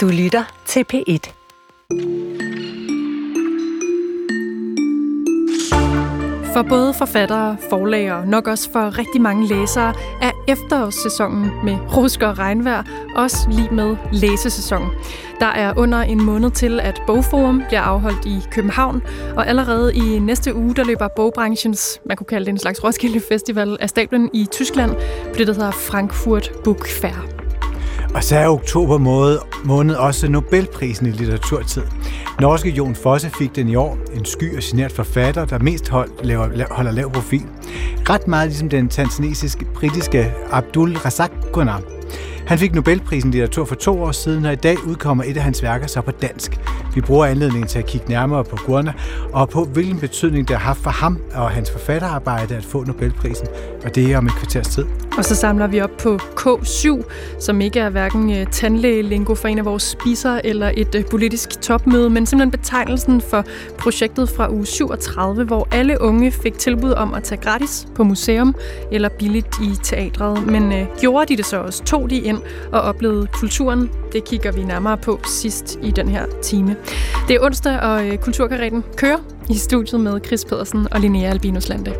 Du lytter til P1. For både forfattere, forlagere og nok også for rigtig mange læsere er efterårssæsonen med rusk og regnvejr også lige med læsesæson. Der er under en måned til, at Bogforum bliver afholdt i København, og allerede i næste uge, der løber bogbranchens, man kunne kalde det en slags Roskilde Festival, af stablen i Tyskland på det, der hedder Frankfurt Book Fair. Og så er oktober måned, måned også Nobelprisen i litteraturtid. Norske Jon Fosse fik den i år, en sky og genert forfatter, der mest hold, laver, holder lav profil. Ret meget ligesom den tanzanesiske britiske Abdul Razak Gunnar. Han fik Nobelprisen i litteratur for to år siden, og i dag udkommer et af hans værker så på dansk. Vi bruger anledningen til at kigge nærmere på Gurna og på hvilken betydning det har haft for ham og hans forfatterarbejde at få Nobelprisen, og det er om et kvarters tid. Og så samler vi op på K7, som ikke er hverken øh, tandlægelingo for en af vores spiser eller et øh, politisk topmøde, men simpelthen betegnelsen for projektet fra uge 37, hvor alle unge fik tilbud om at tage gratis på museum eller billigt i teatret. Men øh, gjorde de det så også? Tog de ind og oplevede kulturen? Det kigger vi nærmere på sidst i den her time. Det er onsdag, og øh, Kulturkaretten kører i studiet med Chris Pedersen og Linnea Albinus Lande.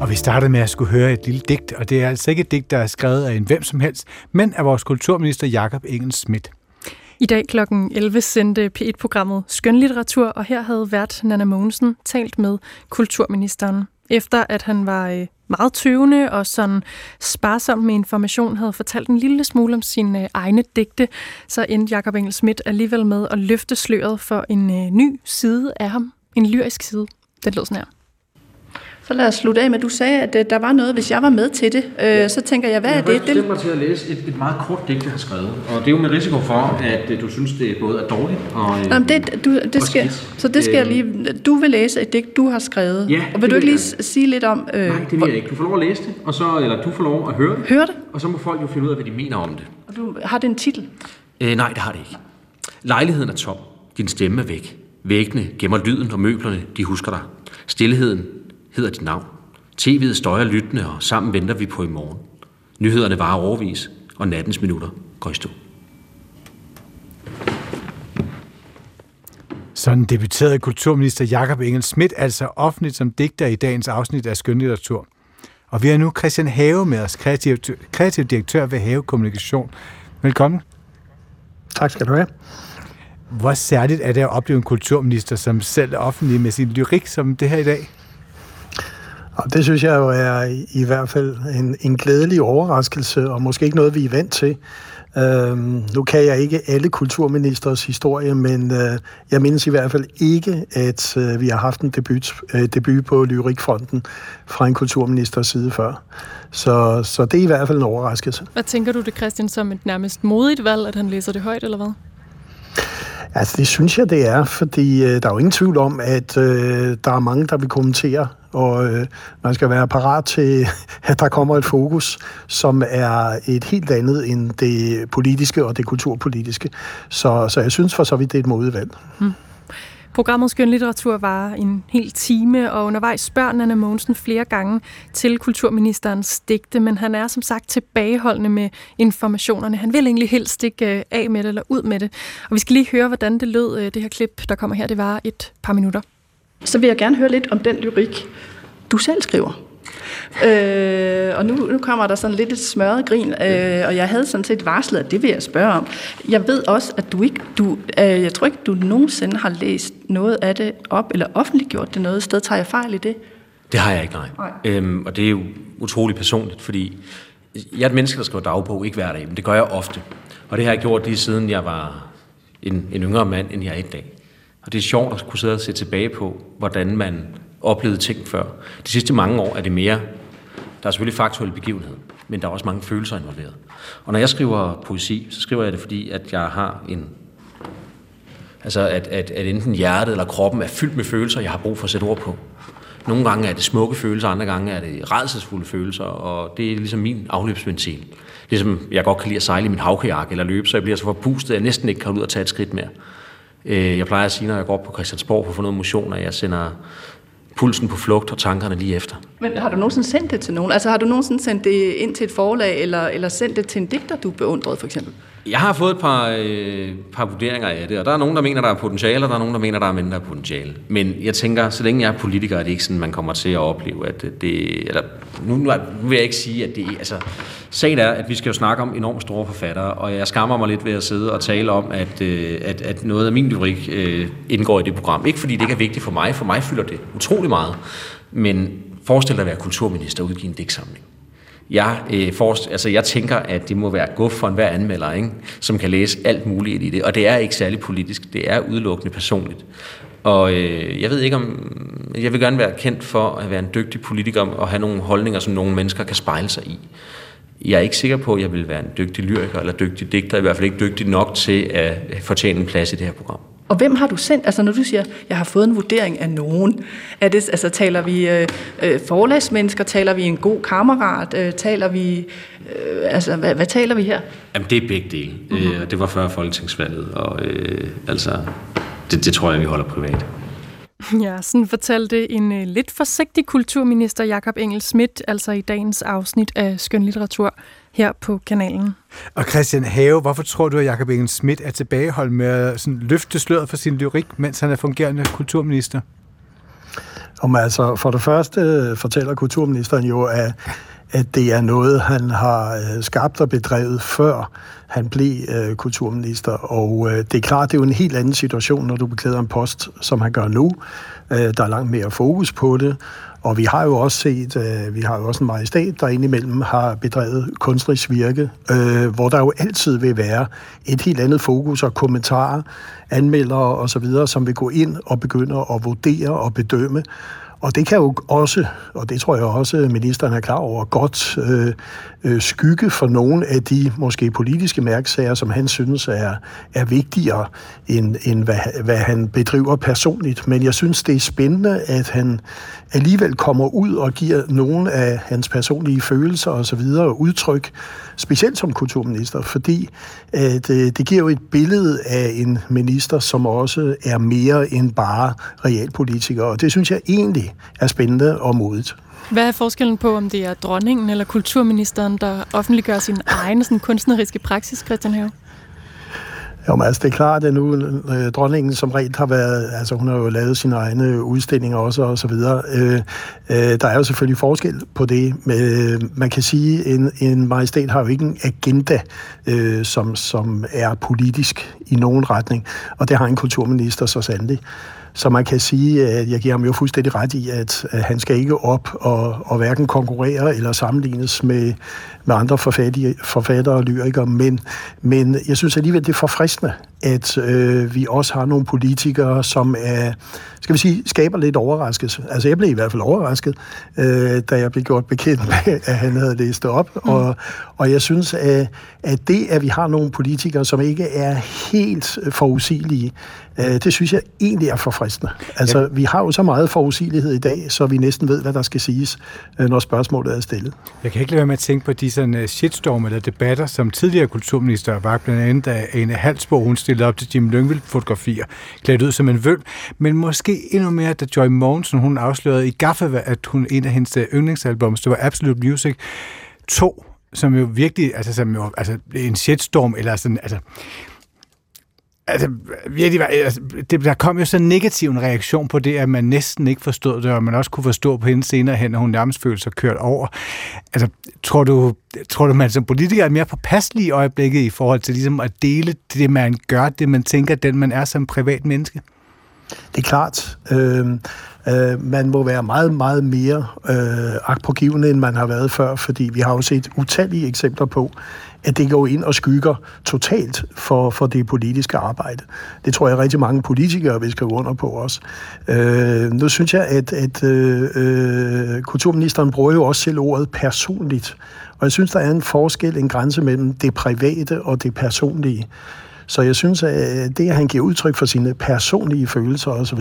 Og vi startede med at skulle høre et lille digt, og det er altså ikke et digt, der er skrevet af en hvem som helst, men af vores kulturminister Jakob Engel Schmidt. I dag kl. 11 sendte P1-programmet Skønlitteratur, og her havde vært Nana Mogensen talt med kulturministeren. Efter at han var øh, meget tøvende og sådan sparsom med information, havde fortalt en lille smule om sine øh, egne digte, så endte Jakob Engel Schmidt alligevel med at løfte sløret for en øh, ny side af ham. En lyrisk side. Det lød sådan her. Så lad os slutte af med, du sagde, at øh, der var noget, hvis jeg var med til det. Øh, så tænker jeg, hvad jeg er det? Jeg har mig til at læse et, et meget kort digt, jeg har skrevet. Og det er jo med risiko for, at øh, du synes, det både er dårligt og Jamen, det, du, det skal, Så det skal jeg lige... Du vil læse et digt, du har skrevet. Ja, og vil du ikke lige sige lidt om... Øh, Nej, det vil jeg ikke. Du får lov at læse det, og så, eller du får lov at høre det. Høre det? Og så må folk jo finde ud af, hvad de mener om det. Og du, har det en titel? Øh, nej, det har det ikke. Lejligheden er tom. Din stemme er væk. Væggene gemmer lyden, og møblerne, de husker dig. Stilheden hedder dit navn. TV'et støjer lyttende, og sammen venter vi på i morgen. Nyhederne varer overvis, og nattens minutter går i stå. Sådan debuterede kulturminister Jakob Engel Schmidt altså offentligt som digter i dagens afsnit af Skønlitteratur. Og vi har nu Christian Have med os, kreativ, kreativ direktør ved Have Kommunikation. Velkommen. Tak skal du have. Hvor særligt er det at opleve en kulturminister, som selv er offentlig med sin lyrik som det her i dag? Og det synes jeg jo er i hvert fald en, en glædelig overraskelse, og måske ikke noget, vi er vant til. Øhm, nu kan jeg ikke alle kulturministers historie, men øh, jeg mindes i hvert fald ikke, at øh, vi har haft en debut, øh, debut på Lyrikfronten fra en kulturministers side før. Så, så det er i hvert fald en overraskelse. Hvad tænker du det, Christian, som et nærmest modigt valg, at han læser det højt, eller hvad? Altså, det synes jeg, det er, fordi øh, der er jo ingen tvivl om, at øh, der er mange, der vil kommentere, og øh, man skal være parat til, at der kommer et fokus, som er et helt andet end det politiske og det kulturpolitiske. Så, så jeg synes for så vidt, det er et modevalg. Mm. Programmet Skønlitteratur var en hel time, og undervejs spørger Anna Mogensen flere gange til kulturministerens digte, men han er som sagt tilbageholdende med informationerne. Han vil egentlig helst ikke øh, af med det eller ud med det. Og vi skal lige høre, hvordan det lød, øh, det her klip, der kommer her. Det var et par minutter. Så vil jeg gerne høre lidt om den lyrik, du selv skriver. Øh, og nu, nu kommer der sådan lidt et smørret grin, øh, og jeg havde sådan set varslet, at det vil jeg spørge om. Jeg ved også, at du ikke, du, øh, jeg tror ikke, du nogensinde har læst noget af det op, eller offentliggjort det noget sted. Tager jeg fejl i det? Det har jeg ikke, nej. nej. Øhm, og det er jo utroligt personligt, fordi jeg er et menneske, der skriver dagbog, ikke hver dag, men det gør jeg ofte. Og det har jeg gjort lige siden jeg var en, en yngre mand, end jeg er i dag. Og det er sjovt at kunne sidde og se tilbage på, hvordan man oplevede ting før. De sidste mange år er det mere, der er selvfølgelig faktuelle begivenhed, men der er også mange følelser involveret. Og når jeg skriver poesi, så skriver jeg det, fordi at jeg har en Altså, at, at, at enten hjertet eller kroppen er fyldt med følelser, jeg har brug for at sætte ord på. Nogle gange er det smukke følelser, andre gange er det redselsfulde følelser, og det er ligesom min afløbsventil. Ligesom jeg godt kan lide at sejle i min havkajak eller løbe, så jeg bliver så forpustet, at jeg næsten ikke kan ud og tage et skridt mere. Øh, jeg plejer at sige, når jeg går op på Christiansborg for at få noget motion, at jeg sender pulsen på flugt og tankerne lige efter. Men har du nogensinde sendt det til nogen? Altså har du nogensinde sendt det ind til et forlag, eller, eller sendt det til en digter, du beundrede for eksempel? Jeg har fået et par, øh, par vurderinger af det, og der er nogen, der mener, der er potentiale, og der er nogen, der mener, der er mindre potentiale. Men jeg tænker, så længe jeg er politiker, er det ikke sådan, man kommer til at opleve, at det... Eller, nu, nu vil jeg ikke sige, at det... Altså, sagen er, at vi skal jo snakke om enormt store forfattere, og jeg skammer mig lidt ved at sidde og tale om, at, øh, at, at noget af min lyrik øh, indgår i det program. Ikke fordi det ikke er vigtigt for mig, for mig fylder det utrolig meget. Men forestil dig at være kulturminister og udgive en digtsamling. Jeg, øh, forst, altså jeg tænker, at det må være guf for enhver anmelder, ikke? som kan læse alt muligt i det. Og det er ikke særlig politisk, det er udelukkende personligt. Og øh, jeg ved ikke om... Jeg vil gerne være kendt for at være en dygtig politiker og have nogle holdninger, som nogle mennesker kan spejle sig i. Jeg er ikke sikker på, at jeg vil være en dygtig lyriker eller dygtig digter, i hvert fald ikke dygtig nok til at fortjene en plads i det her program. Og hvem har du sendt? Altså når du siger, jeg har fået en vurdering af nogen, er det, altså taler vi øh, øh, forlagsmennesker, taler vi en god kammerat, øh, taler vi, øh, altså hvad, hvad taler vi her? Jamen det er begge dele. Mm-hmm. Øh, det var før folketingsvalget, og øh, altså det, det tror jeg, vi holder privat. Ja, sådan fortalte en uh, lidt forsigtig kulturminister Jakob Engel Schmidt, altså i dagens afsnit af Skønlitteratur her på kanalen. Og Christian Have, hvorfor tror du, at Jakob Engel Schmidt er tilbageholdt med at sådan løfte sløret for sin lyrik, mens han er fungerende kulturminister? Om altså, for det første øh, fortæller kulturministeren jo, at, at det er noget, han har øh, skabt og bedrevet før han blev øh, kulturminister. Og øh, det er klart, det er jo en helt anden situation, når du beklæder en post, som han gør nu. Øh, der er langt mere fokus på det. Og vi har jo også set, øh, vi har jo også en majestat, der indimellem har bedrevet kunstnerisk virke, øh, hvor der jo altid vil være et helt andet fokus og kommentarer, anmeldere osv., som vil gå ind og begynde at vurdere og bedømme. Og det kan jo også, og det tror jeg også, ministeren er klar over, godt øh, øh, skygge for nogle af de måske politiske mærksager, som han synes er, er vigtigere, end, end hvad, hvad han bedriver personligt. Men jeg synes, det er spændende, at han alligevel kommer ud og giver nogle af hans personlige følelser osv. udtryk, specielt som kulturminister, fordi at, øh, det giver jo et billede af en minister, som også er mere end bare realpolitiker, og det synes jeg egentlig er spændende og modigt. Hvad er forskellen på, om det er dronningen eller kulturministeren, der offentliggør sin egen sådan, kunstneriske praksis, Christian Have? Jo, men altså, det er klart, at nu øh, dronningen som rent har været, altså hun har jo lavet sine egne udstillinger også, og så videre. Øh, øh, der er jo selvfølgelig forskel på det. Men, øh, man kan sige, at en, en majestæt har jo ikke en agenda, øh, som, som er politisk i nogen retning, og det har en kulturminister så sandelig. Så man kan sige, at jeg giver ham jo fuldstændig ret i, at, han skal ikke op og, og hverken konkurrere eller sammenlignes med, med andre forfattere og lyrikere, men, men jeg synes alligevel, det er forfriskende, at øh, vi også har nogle politikere, som er, skal vi sige, skaber lidt overraskelse. Altså jeg blev i hvert fald overrasket, øh, da jeg blev gjort bekendt med, at han havde læst det op, mm. og, og jeg synes, at, at det, at vi har nogle politikere, som ikke er helt forudsigelige, øh, det synes jeg egentlig er forfriskende. Altså ja. vi har jo så meget forudsigelighed i dag, så vi næsten ved, hvad der skal siges, øh, når spørgsmålet er stillet. Jeg kan ikke lade være med at tænke på de sådan uh, shitstorm eller debatter, som tidligere kulturminister var, blandt andet da Ane Halsborg, hun stillede op til Jim Lyngvild-fotografier, klædt ud som en vølv, men måske endnu mere, da Joy Mogensen, hun afslørede i Gaffa, at hun en af hendes øh, yndlingsalbums, det var Absolute Music 2, som jo virkelig, altså, som jo, altså en shitstorm, eller sådan, altså, Altså, virkelig, altså, det, der kom jo så negativ en reaktion på det, at man næsten ikke forstod det, og man også kunne forstå på hende senere hen, at hun nærmest følte sig kørt over. Altså, tror du, tror du, man som politiker er mere påpasselig i øjeblikket i forhold til ligesom at dele det, man gør, det man tænker, den man er som privat menneske? Det er klart. Øh, øh, man må være meget, meget mere øh, agtpågivende, end man har været før, fordi vi har jo set utallige eksempler på, at det går ind og skygger totalt for, for det politiske arbejde. Det tror jeg rigtig mange politikere vil skrive under på også. Øh, nu synes jeg, at, at øh, øh kulturministeren bruger jo også selv ordet personligt. Og jeg synes, der er en forskel, en grænse mellem det private og det personlige så jeg synes, at det, at han giver udtryk for sine personlige følelser osv.,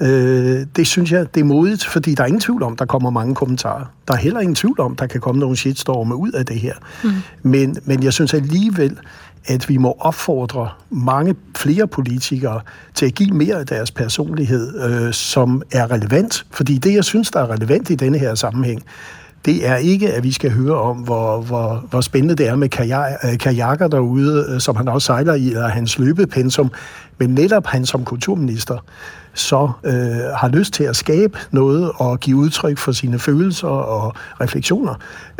øh, det synes jeg, det er modigt, fordi der er ingen tvivl om, der kommer mange kommentarer. Der er heller ingen tvivl om, der kan komme nogle shitstorme ud af det her. Mm. Men, men jeg synes alligevel, at vi må opfordre mange flere politikere til at give mere af deres personlighed, øh, som er relevant. Fordi det, jeg synes, der er relevant i denne her sammenhæng, det er ikke, at vi skal høre om, hvor, hvor, hvor spændende det er med kajak, øh, kajakker derude, øh, som han også sejler i, eller hans løbepensum, men netop han som kulturminister så øh, har lyst til at skabe noget og give udtryk for sine følelser og refleksioner.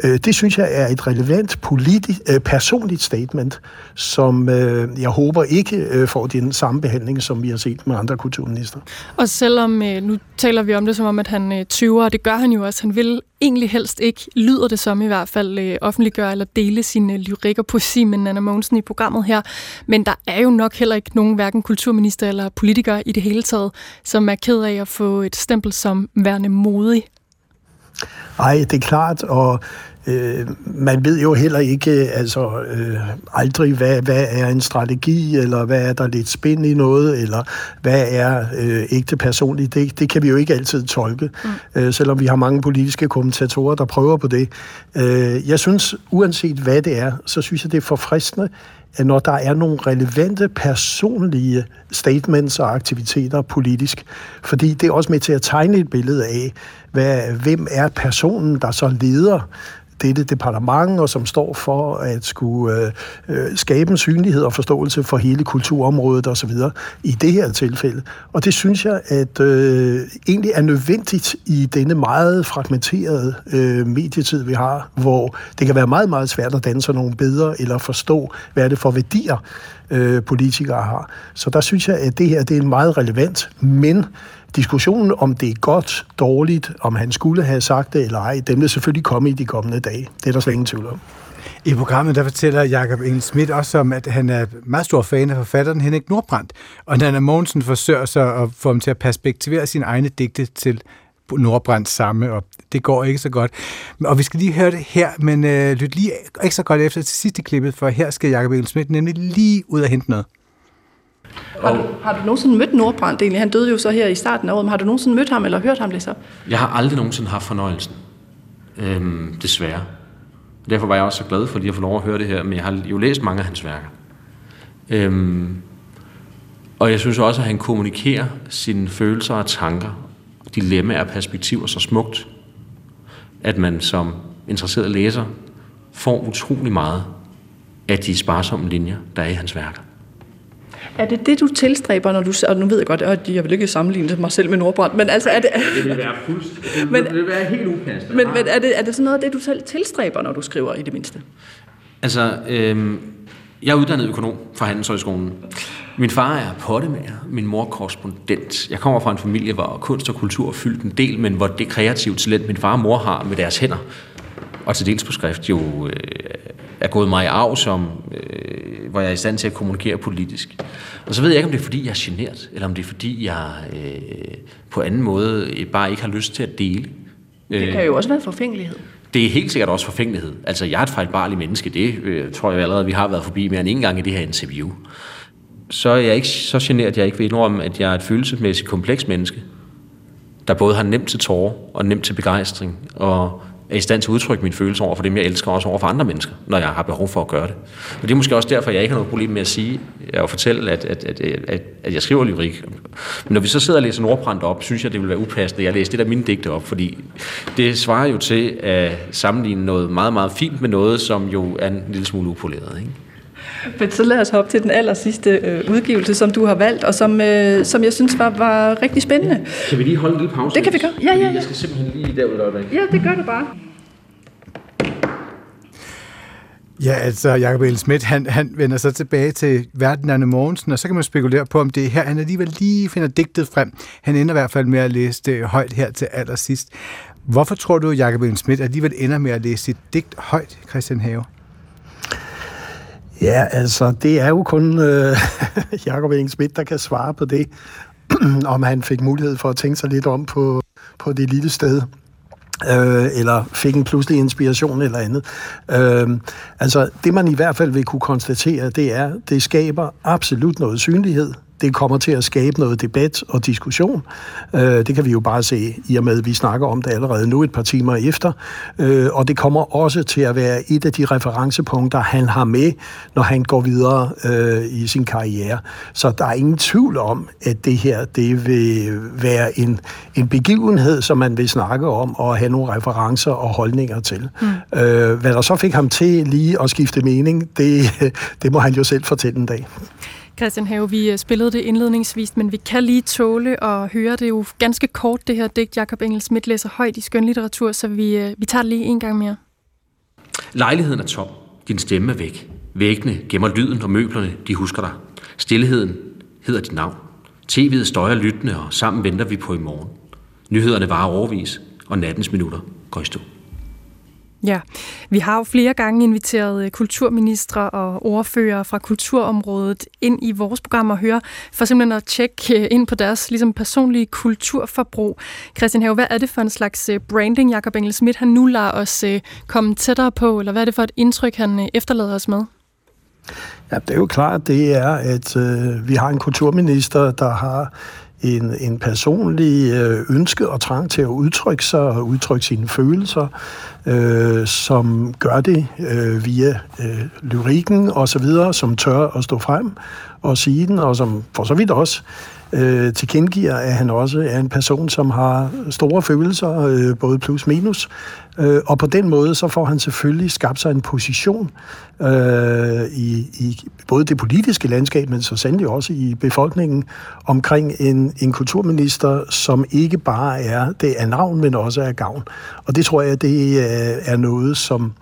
Øh, det synes jeg er et relevant politi- øh, personligt statement, som øh, jeg håber ikke øh, får den samme behandling, som vi har set med andre kulturminister. Og selvom, øh, nu taler vi om det som om, at han øh, 20 og det gør han jo også, han vil egentlig helst ikke, lyder det som i hvert fald, øh, offentliggøre eller dele sine øh, lyrik og poesi med Nana Mogensen i programmet her. Men der er jo nok heller ikke nogen, hverken kulturminister eller politikere i det hele taget, som er ked af at få et stempel som værende modig? Nej, det er klart, og øh, man ved jo heller ikke altså øh, aldrig, hvad, hvad er en strategi, eller hvad er der lidt spænd i noget, eller hvad er øh, ægte personligt. Det, det kan vi jo ikke altid tolke, mm. øh, selvom vi har mange politiske kommentatorer, der prøver på det. Øh, jeg synes, uanset hvad det er, så synes jeg, det er forfriskende, at når der er nogle relevante personlige statements og aktiviteter politisk, fordi det er også med til at tegne et billede af, hvad, hvem er personen, der så leder dette departement, og som står for at skulle øh, øh skabe en synlighed og forståelse for hele kulturområdet osv. i det her tilfælde. Og det synes jeg, at øh, egentlig er nødvendigt i denne meget fragmenterede øh, medietid, vi har, hvor det kan være meget, meget svært at danse nogle bedre eller forstå, hvad er det for værdier, øh, politikere har. Så der synes jeg, at det her det er meget relevant, men Diskussionen om det er godt, dårligt, om han skulle have sagt det eller ej, den vil selvfølgelig komme i de kommende dage. Det er der slet ingen tvivl om. I programmet der fortæller Jakob Engel Schmidt også om, at han er meget stor fan af forfatteren Henrik Nordbrandt, og Nana Mogensen forsøger sig at få ham til at perspektivere sine egne digte til Nordbrandt samme, og det går ikke så godt. Og vi skal lige høre det her, men øh, lyt lige ikke så godt efter til sidste klippet, for her skal Jakob Engel Schmidt nemlig lige ud og hente noget. Har du, har du nogensinde mødt Nordbrandt egentlig? Han døde jo så her i starten af året, men har du nogensinde mødt ham eller hørt ham læse op? Jeg har aldrig nogensinde haft fornøjelsen. Øhm, desværre. Derfor var jeg også så glad for lige at få lov at høre det her, men jeg har jo læst mange af hans værker. Øhm, og jeg synes også, at han kommunikerer sine følelser og tanker, dilemmaer og perspektiver så smukt, at man som interesseret læser får utrolig meget af de sparsomme linjer, der er i hans værker. Er det det, du tilstræber, når du... Og nu ved jeg godt, at jeg vil ikke sammenligne mig selv med Nordbrand, men altså er det... Det vil være fuldstændig... Men, det vil være helt upassende. Men, men er, det, er det sådan noget af det, du selv tilstræber, når du skriver i det mindste? Altså, øhm, jeg er uddannet økonom fra Handelshøjskolen. Min far er pottemager, min mor korrespondent. Jeg kommer fra en familie, hvor kunst og kultur er fyldt en del, men hvor det kreative talent, min far og mor har med deres hænder, og til dels på skrift, jo øh, er gået mig i arv, som, øh, hvor jeg er i stand til at kommunikere politisk. Og så ved jeg ikke, om det er, fordi jeg er genert, eller om det er, fordi jeg øh, på anden måde bare ikke har lyst til at dele. Det kan jo også være forfængelighed. Det er helt sikkert også forfængelighed. Altså, jeg er et fejlbarligt menneske. Det øh, tror jeg allerede, vi har været forbi mere end en gang i det her interview. Så er jeg ikke så generet, at jeg ikke vil indrømme, at jeg er et følelsesmæssigt kompleks menneske, der både har nemt til tårer og nemt til begejstring, og er i stand til at udtrykke mine følelser over for dem, jeg elsker, også over for andre mennesker, når jeg har behov for at gøre det. Og det er måske også derfor, jeg ikke har noget problem med at sige og fortælle, at, at, at, at, at jeg skriver lyrik. Men når vi så sidder og læser Nordbrandt op, synes jeg, det vil være upassende, at jeg læser det der mine digte op, fordi det svarer jo til at sammenligne noget meget, meget fint med noget, som jo er en lille smule upoleret. Ikke? Men så lad os hoppe til den aller sidste øh, udgivelse, som du har valgt, og som, øh, som jeg synes var, var rigtig spændende. Ja. Kan vi lige holde en lille pause? Det kan vi gøre. Ja, ja, ja. Jeg skal simpelthen lige derud øjeblik. Ja, det gør du bare. Ja, altså Jacob El Schmidt, han, han vender så tilbage til verden af Mogensen, og så kan man spekulere på, om det er her, han alligevel lige finder digtet frem. Han ender i hvert fald med at læse det højt her til allersidst. Hvorfor tror du, Jacob El Schmidt alligevel ender med at læse sit digt højt, Christian Have? Ja, altså, det er jo kun øh, Jacob Eng der kan svare på det, om han fik mulighed for at tænke sig lidt om på, på det lille sted. øh, eller fik en pludselig inspiration eller andet. Øh, altså, det man i hvert fald vil kunne konstatere, det er, det skaber absolut noget synlighed det kommer til at skabe noget debat og diskussion. Øh, det kan vi jo bare se i og med, at vi snakker om det allerede nu et par timer efter. Øh, og det kommer også til at være et af de referencepunkter, han har med, når han går videre øh, i sin karriere. Så der er ingen tvivl om, at det her det vil være en, en begivenhed, som man vil snakke om og have nogle referencer og holdninger til. Mm. Øh, hvad der så fik ham til lige at skifte mening, det, det må han jo selv fortælle en dag. Christian Have, vi øh, spillede det indledningsvis, men vi kan lige tåle at høre det jo ganske kort, det her digt, Jakob Engels Schmidt læser højt i skønlitteratur, så vi, øh, vi tager det lige en gang mere. Lejligheden er tom. Din stemme er væk. Væggene gemmer lyden, og møblerne, de husker dig. Stilheden hedder dit navn. TV'et støjer lyttende, og sammen venter vi på i morgen. Nyhederne varer overvis, og nattens minutter går i stå. Ja, vi har jo flere gange inviteret øh, kulturministre og ordfører fra kulturområdet ind i vores program og høre, for simpelthen at tjekke øh, ind på deres ligesom, personlige kulturforbrug. Christian Have, hvad er det for en slags øh, branding, Jakob Engel Schmidt han nu lader os komme tættere på, eller hvad er det for et indtryk, han efterlader os med? Ja, det er jo klart, det er, at øh, vi har en kulturminister, der har en, en personlig øh, ønske og trang til at udtrykke sig og udtrykke sine følelser, øh, som gør det øh, via øh, lyrikken og så videre, som tør at stå frem og sige den, og som for så vidt også øh, tilkendegiver, at han også er en person, som har store følelser, øh, både plus minus. Øh, og på den måde, så får han selvfølgelig skabt sig en position øh, i, i både det politiske landskab, men så sandelig også i befolkningen, omkring en, en kulturminister, som ikke bare er det af navn, men også er gavn. Og det tror jeg, det øh, er noget, som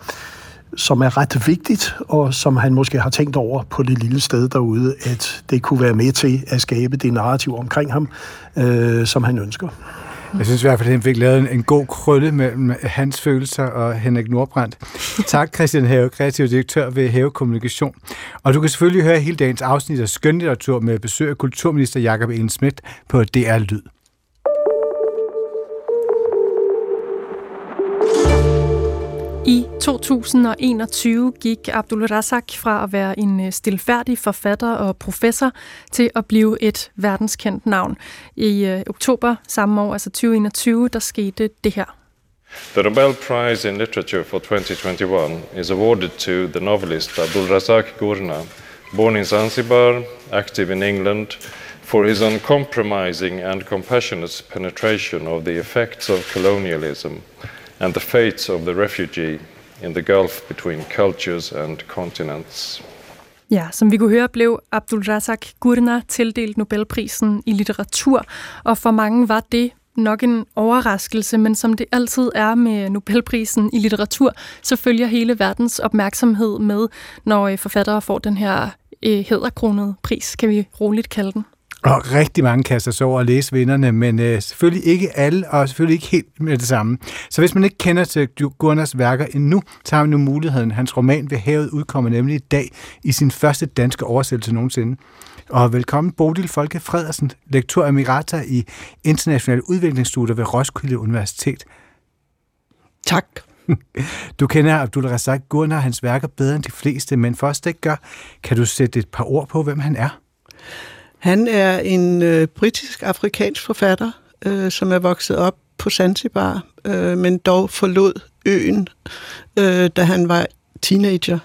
som er ret vigtigt, og som han måske har tænkt over på det lille sted derude, at det kunne være med til at skabe det narrativ omkring ham, øh, som han ønsker. Jeg synes i hvert fald, at han fik lavet en, en god krølle mellem hans følelser og Henrik Nordbrandt. Tak, Christian Have, kreativ direktør ved Have Kommunikation. Og du kan selvfølgelig høre hele dagens afsnit af Skønlitteratur med besøg af kulturminister Jakob Elen Schmidt på DR Lyd. I 2021 gik Abdul Razak fra at være en øh, stilfærdig forfatter og professor til at blive et verdenskendt navn. I øh, oktober samme år, altså 2021, der skete det her. The Nobel Prize in Literature for 2021 is awarded to the novelist Abdul Razak Gurna, born in Zanzibar, active in England, for his uncompromising and compassionate penetration of the effects of colonialism and the fates of the refugee in the gulf between cultures and continents. Ja, som vi kunne høre, blev Abdul Razak Gurna tildelt Nobelprisen i litteratur, og for mange var det nok en overraskelse, men som det altid er med Nobelprisen i litteratur, så følger hele verdens opmærksomhed med, når øh, forfattere får den her øh, pris, kan vi roligt kalde den. Og rigtig mange kaster sig over at læse vinderne, men øh, selvfølgelig ikke alle, og selvfølgelig ikke helt med det samme. Så hvis man ikke kender til Gurners værker endnu, så har vi nu muligheden. Hans roman Ved havet udkommer nemlig i dag i sin første danske oversættelse nogensinde. Og velkommen Bodil Folke Fredersen, lektor emirata i International Udviklingsstudier ved Roskilde Universitet. Tak. Du kender Abdul Razak Gurner og hans værker bedre end de fleste, men for os det gør, kan du sætte et par ord på, hvem han er? Han er en øh, britisk-afrikansk forfatter, øh, som er vokset op på Zanzibar, øh, men dog forlod øen, øh, da han var teenager.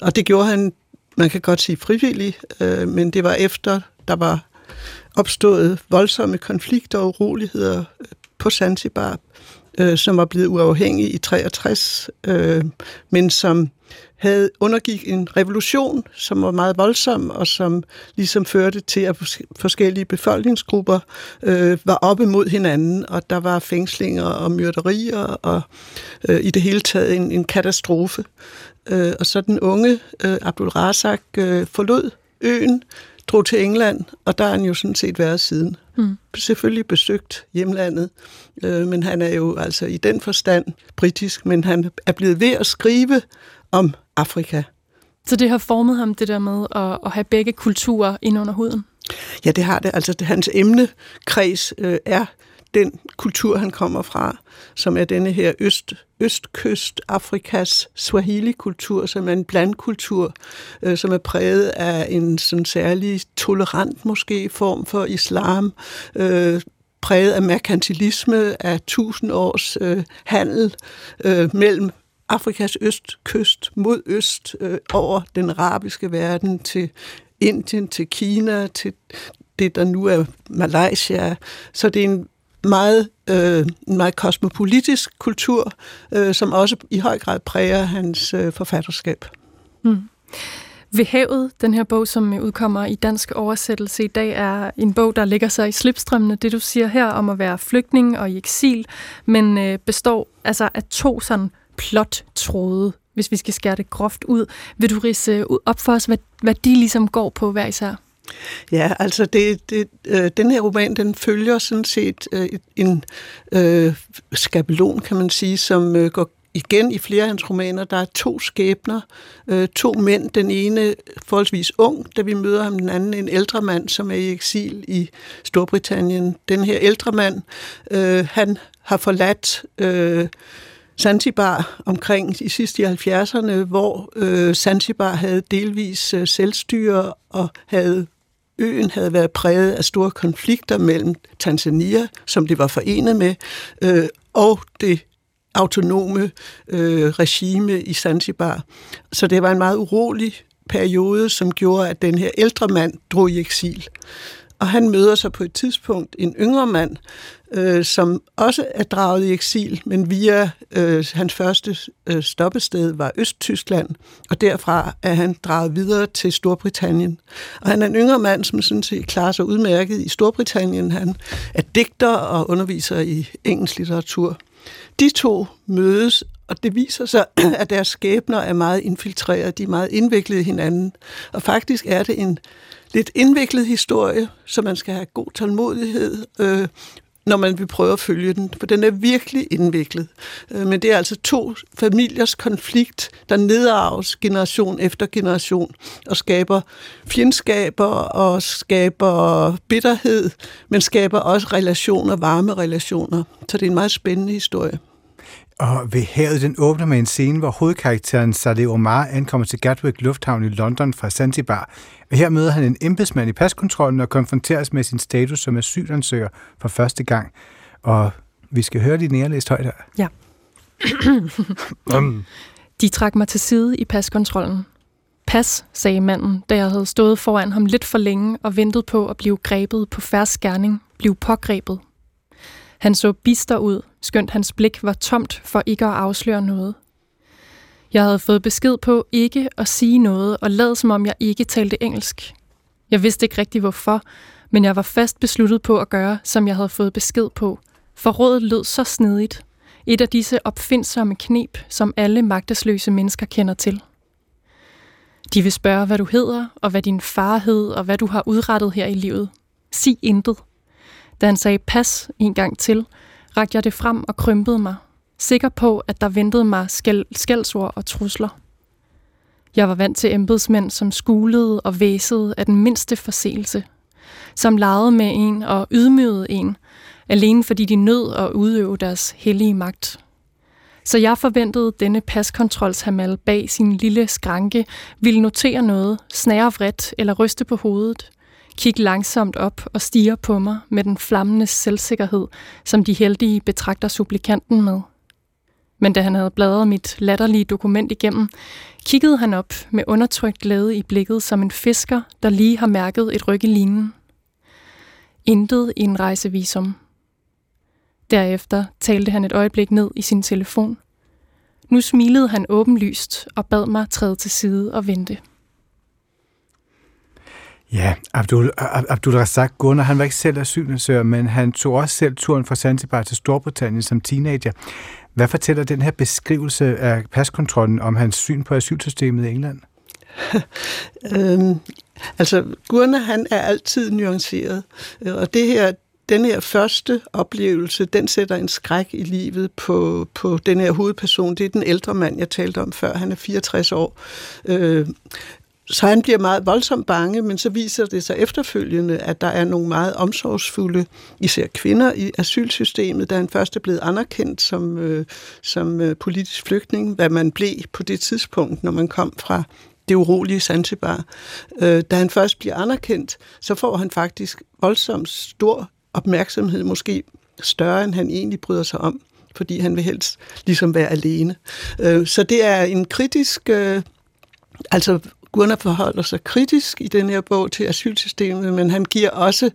Og det gjorde han, man kan godt sige frivillig, øh, men det var efter, der var opstået voldsomme konflikter og uroligheder øh, på Zanzibar, øh, som var blevet uafhængig i 63, øh, men som havde undergik en revolution, som var meget voldsom, og som ligesom førte til, at forskellige befolkningsgrupper øh, var oppe mod hinanden, og der var fængslinger og myrderier, og øh, i det hele taget en, en katastrofe. Øh, og så den unge øh, Abdul Razak øh, forlod øen, drog til England, og der er han jo sådan set været siden. Mm. Selvfølgelig besøgt hjemlandet, øh, men han er jo altså i den forstand britisk, men han er blevet ved at skrive om Afrika. Så det har formet ham, det der med at, at have begge kulturer ind under huden? Ja, det har det. Altså, det, hans emnekreds øh, er den kultur, han kommer fra, som er denne her øst, østkyst Afrikas Swahili-kultur, som er en blandkultur, øh, som er præget af en sådan særlig tolerant måske form for islam, øh, præget af merkantilisme, af tusind års øh, handel øh, mellem Afrikas østkyst mod øst øh, over den arabiske verden til Indien, til Kina, til det, der nu er Malaysia. Så det er en meget, øh, en meget kosmopolitisk kultur, øh, som også i høj grad præger hans øh, forfatterskab. Mm. Ved havet, den her bog, som udkommer i dansk oversættelse i dag, er en bog, der ligger sig i slipstrømmene, det du siger her om at være flygtning og i eksil, men øh, består altså af to sådan plottråde, hvis vi skal skære det groft ud. Vil du rise øh, op for os, hvad, hvad de ligesom går på hver især? Ja, altså det, det, øh, den her roman, den følger sådan set øh, en øh, skabelon, kan man sige, som øh, går igen i flere af hans romaner. Der er to skæbner, øh, to mænd. Den ene forholdsvis ung, da vi møder ham, den anden en ældre mand, som er i eksil i Storbritannien. Den her ældre mand, øh, han har forladt... Øh, Zanzibar omkring i sidste i 70'erne, hvor øh, Zanzibar havde delvis øh, selvstyre og havde øen havde været præget af store konflikter mellem Tanzania, som det var forenet med, øh, og det autonome øh, regime i Zanzibar. Så det var en meget urolig periode, som gjorde, at den her ældre mand drog i eksil. Og han møder så på et tidspunkt en yngre mand, øh, som også er draget i eksil, men via øh, hans første øh, stoppested var Østtyskland, og derfra er han draget videre til Storbritannien. Og han er en yngre mand, som sådan set klarer sig udmærket i Storbritannien. Han er digter og underviser i engelsk litteratur. De to mødes, og det viser sig, at deres skæbner er meget infiltreret, de er meget indviklet i hinanden. Og faktisk er det en lidt indviklet historie, så man skal have god tålmodighed, øh, når man vil prøve at følge den, for den er virkelig indviklet. Øh, men det er altså to familiers konflikt, der nedarves generation efter generation, og skaber fjendskaber og skaber bitterhed, men skaber også relationer, varme relationer. Så det er en meget spændende historie. Og ved havet, den åbner med en scene, hvor hovedkarakteren Saleh Omar ankommer til Gatwick Lufthavn i London fra Zanzibar. Og her møder han en embedsmand i paskontrollen og konfronteres med sin status som asylansøger for første gang. Og vi skal høre de nærlæst højt her. Ja. De trak mig til side i paskontrollen. Pas, sagde manden, da jeg havde stået foran ham lidt for længe og ventet på at blive grebet på færre skærning, blive pågrebet. Han så bister ud, skønt hans blik var tomt for ikke at afsløre noget. Jeg havde fået besked på ikke at sige noget og lad som om jeg ikke talte engelsk. Jeg vidste ikke rigtig hvorfor, men jeg var fast besluttet på at gøre, som jeg havde fået besked på, for rådet lød så snedigt. Et af disse opfindsomme knep, som alle magtesløse mennesker kender til. De vil spørge, hvad du hedder, og hvad din far hed, og hvad du har udrettet her i livet. Sig intet. Da han sagde pas en gang til, rakte jeg det frem og krympede mig, sikker på, at der ventede mig skæld, skældsord og trusler. Jeg var vant til embedsmænd, som skulede og væsede af den mindste forseelse, som legede med en og ydmygede en, alene fordi de nød at udøve deres hellige magt. Så jeg forventede denne paskontrolshamal bag sin lille skranke ville notere noget, snære vredt eller ryste på hovedet, kigge langsomt op og stiger på mig med den flammende selvsikkerhed, som de heldige betragter supplikanten med. Men da han havde bladret mit latterlige dokument igennem, kiggede han op med undertrykt glæde i blikket som en fisker, der lige har mærket et ryg i linen. Intet i en rejsevisum. Derefter talte han et øjeblik ned i sin telefon. Nu smilede han åbenlyst og bad mig træde til side og vente. Ja, Abdul, Abdul Razak Gunnar, han var ikke selv asylansøger, men han tog også selv turen fra Zanzibar til Storbritannien som teenager. Hvad fortæller den her beskrivelse af paskontrollen om hans syn på asylsystemet i England? øhm, altså, Gurna, han er altid nuanceret, øh, og det her, den her første oplevelse, den sætter en skræk i livet på, på den her hovedperson. Det er den ældre mand, jeg talte om før. Han er 64 år. Øh, så han bliver meget voldsomt bange, men så viser det sig efterfølgende, at der er nogle meget omsorgsfulde, især kvinder i asylsystemet, da han først er blevet anerkendt som, øh, som øh, politisk flygtning, hvad man blev på det tidspunkt, når man kom fra det urolige Zanzibar. Øh, da han først bliver anerkendt, så får han faktisk voldsomt stor opmærksomhed, måske større end han egentlig bryder sig om, fordi han vil helst ligesom være alene. Øh, så det er en kritisk... Øh, altså Gunnar forholder sig kritisk i den her bog til asylsystemet, men han giver også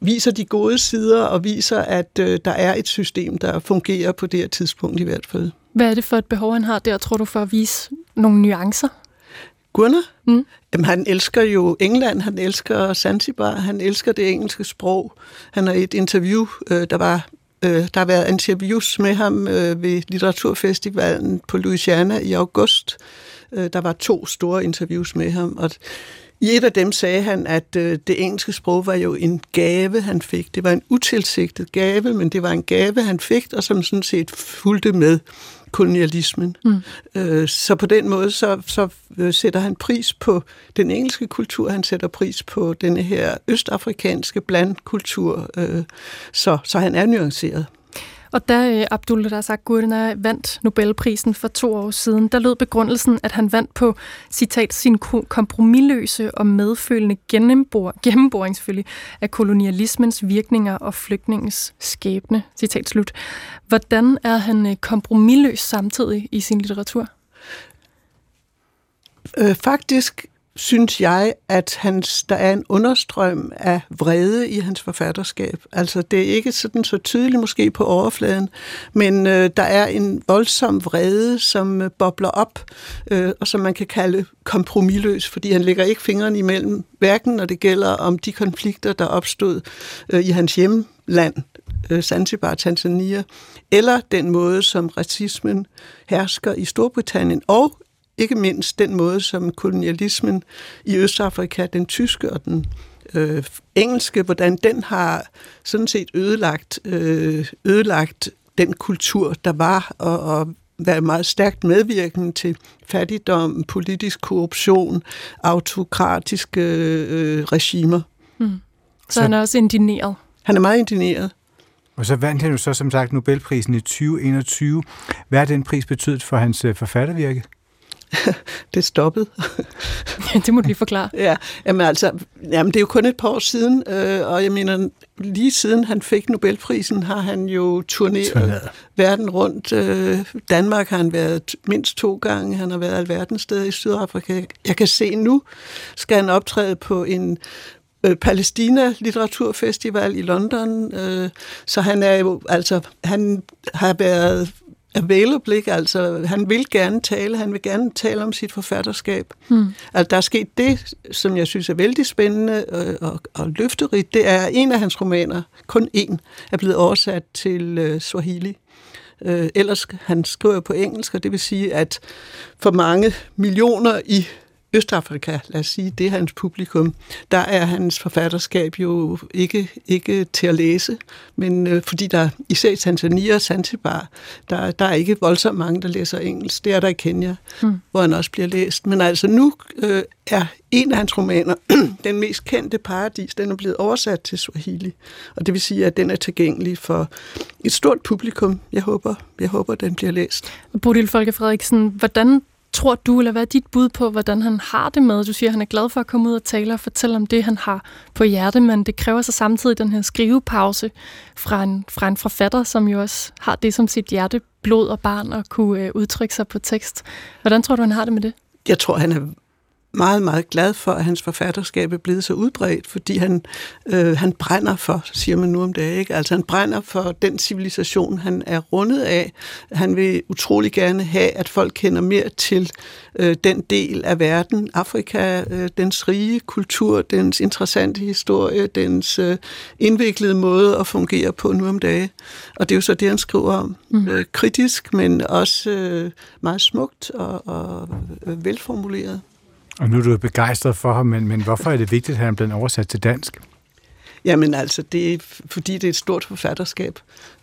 viser de gode sider og viser, at øh, der er et system, der fungerer på det her tidspunkt i hvert fald. Hvad er det for et behov, han har der, tror du, for at vise nogle nuancer? Gunnar? Mm. Jamen, han elsker jo England, han elsker Zanzibar, han elsker det engelske sprog. Han har et interview, øh, der var øh, der har været interviews med ham øh, ved Litteraturfestivalen på Louisiana i august. Øh, der var to store interviews med ham, og i et af dem sagde han, at øh, det engelske sprog var jo en gave, han fik. Det var en utilsigtet gave, men det var en gave, han fik, og som sådan set fulgte med kolonialismen. Mm. Øh, så på den måde, så, så sætter han pris på den engelske kultur, han sætter pris på denne her østafrikanske blandkultur, så, så han er nuanceret. Og da øh, Abdul Razak Gurna vandt Nobelprisen for to år siden, der lød begrundelsen, at han vandt på, citat, sin kompromilløse og medfølende gennembor, gennemboring selvfølgelig, af kolonialismens virkninger og flygtningens skæbne, citat slut. Hvordan er han øh, kompromilløs samtidig i sin litteratur? Øh, faktisk synes jeg, at hans, der er en understrøm af vrede i hans forfatterskab. Altså, det er ikke sådan så tydeligt måske på overfladen, men øh, der er en voldsom vrede, som øh, bobler op, øh, og som man kan kalde kompromilløs, fordi han lægger ikke fingrene imellem, hverken når det gælder om de konflikter, der opstod øh, i hans hjemland, øh, Zanzibar, Tanzania, eller den måde, som racismen hersker i Storbritannien og ikke mindst den måde, som kolonialismen i Østafrika, den tyske og den øh, engelske, hvordan den har sådan set ødelagt, øh, ødelagt den kultur, der var, og, og været meget stærkt medvirkende til fattigdom, politisk korruption, autokratiske øh, regimer. Mm. Så, så han er også indineret? Han er meget indineret. Og så vandt han jo så som sagt Nobelprisen i 2021. Hvad har den pris betydet for hans øh, forfattervirke? det stoppede. det må du lige forklare. ja, jamen altså, jamen det er jo kun et par år siden, øh, og jeg mener, lige siden han fik Nobelprisen, har han jo turneret, turneret. verden rundt. Øh, Danmark har han været mindst to gange, han har været alverdens steder i Sydafrika. Jeg kan se nu, skal han optræde på en øh, Palæstina Litteraturfestival i London, øh, så han er jo, altså, han har været available, ikke? altså han vil gerne tale, han vil gerne tale om sit forfatterskab. Hmm. Altså, der er sket det, som jeg synes er vældig spændende og, og, og løfterigt, det er en af hans romaner, kun en, er blevet oversat til uh, Swahili. Uh, ellers han skriver på engelsk, og det vil sige, at for mange millioner i Østafrika, lad os sige, det er hans publikum, der er hans forfatterskab jo ikke, ikke til at læse, men øh, fordi der især i Tanzania og Zanzibar, der, der er ikke voldsomt mange, der læser engelsk. Det er der i Kenya, mm. hvor han også bliver læst. Men altså nu øh, er en af hans romaner, den mest kendte paradis, den er blevet oversat til Swahili. Og det vil sige, at den er tilgængelig for et stort publikum. Jeg håber, jeg håber den bliver læst. Bodil Folke Frederiksen, hvordan tror du, eller hvad er dit bud på, hvordan han har det med? Du siger, at han er glad for at komme ud og tale og fortælle om det, han har på hjerte, men det kræver så samtidig den her skrivepause fra en, fra en forfatter, som jo også har det som sit hjerte, blod og barn at kunne øh, udtrykke sig på tekst. Hvordan tror du, han har det med det? Jeg tror, han er meget, meget glad for, at hans forfatterskab er blevet så udbredt, fordi han, øh, han brænder for, siger man nu om dagen, ikke? Altså han brænder for den civilisation, han er rundet af. Han vil utrolig gerne have, at folk kender mere til øh, den del af verden, Afrika, øh, dens rige kultur, dens interessante historie, dens øh, indviklede måde at fungere på nu om dagen. Og det er jo så det, han skriver om. Mm. Øh, kritisk, men også øh, meget smukt og, og øh, velformuleret. Og nu er du begejstret for ham, men, men hvorfor er det vigtigt, at han blevet oversat til dansk? Jamen altså, det er fordi, det er et stort forfatterskab.